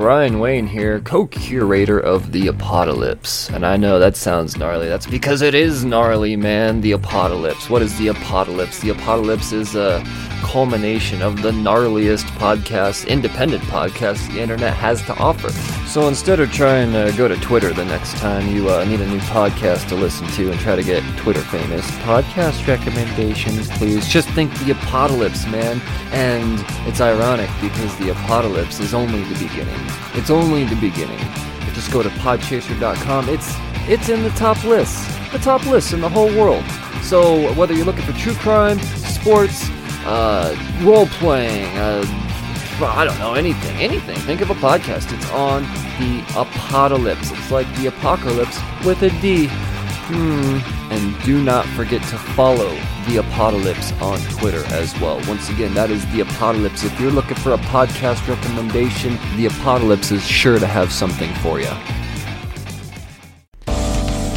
Brian Wayne here, co curator of The Apodcalypse. And I know that sounds gnarly. That's because it is gnarly, man. The Apodcalypse. What is The Apodcalypse? The Apodcalypse is a culmination of the gnarliest podcast, independent podcast the internet has to offer. So instead of trying to go to Twitter the next time you uh, need a new podcast to listen to and try to get Twitter famous, podcast recommendations, please. Just think The Apodcalypse, man. And it's ironic because The Apodcalypse is only the beginning. It's only the beginning. Just go to podchaser.com. It's it's in the top lists, the top lists in the whole world. So whether you're looking for true crime, sports, uh, role playing, uh, I don't know anything, anything. Think of a podcast. It's on the Apodcalypse. It's like the apocalypse with a D. Hmm. And do not forget to follow the Apodcalypse on Twitter as well. Once again, that is the Apodcalypse. If you're looking for a podcast recommendation, the Apodcalypse is sure to have something for you.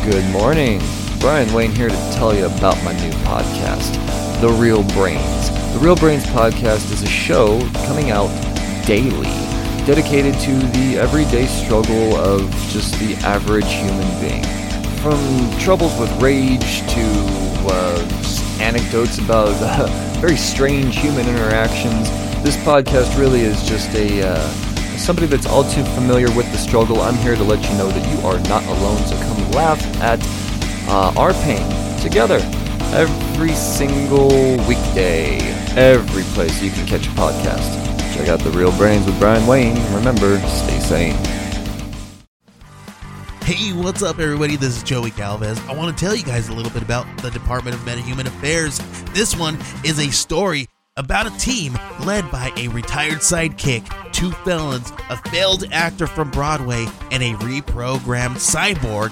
Good morning. Brian Wayne here to tell you about my new podcast, The Real Brains. The Real Brains podcast is a show coming out daily, dedicated to the everyday struggle of just the average human being. From troubles with rage to uh, anecdotes about uh, very strange human interactions, this podcast really is just a uh, somebody that's all too familiar with the struggle. I'm here to let you know that you are not alone. So come laugh at uh, our pain together every single weekday, every place you can catch a podcast. Check out The Real Brains with Brian Wayne. Remember, stay sane. Hey, what's up, everybody? This is Joey Galvez. I want to tell you guys a little bit about the Department of Metahuman Affairs. This one is a story about a team led by a retired sidekick, two felons, a failed actor from Broadway, and a reprogrammed cyborg.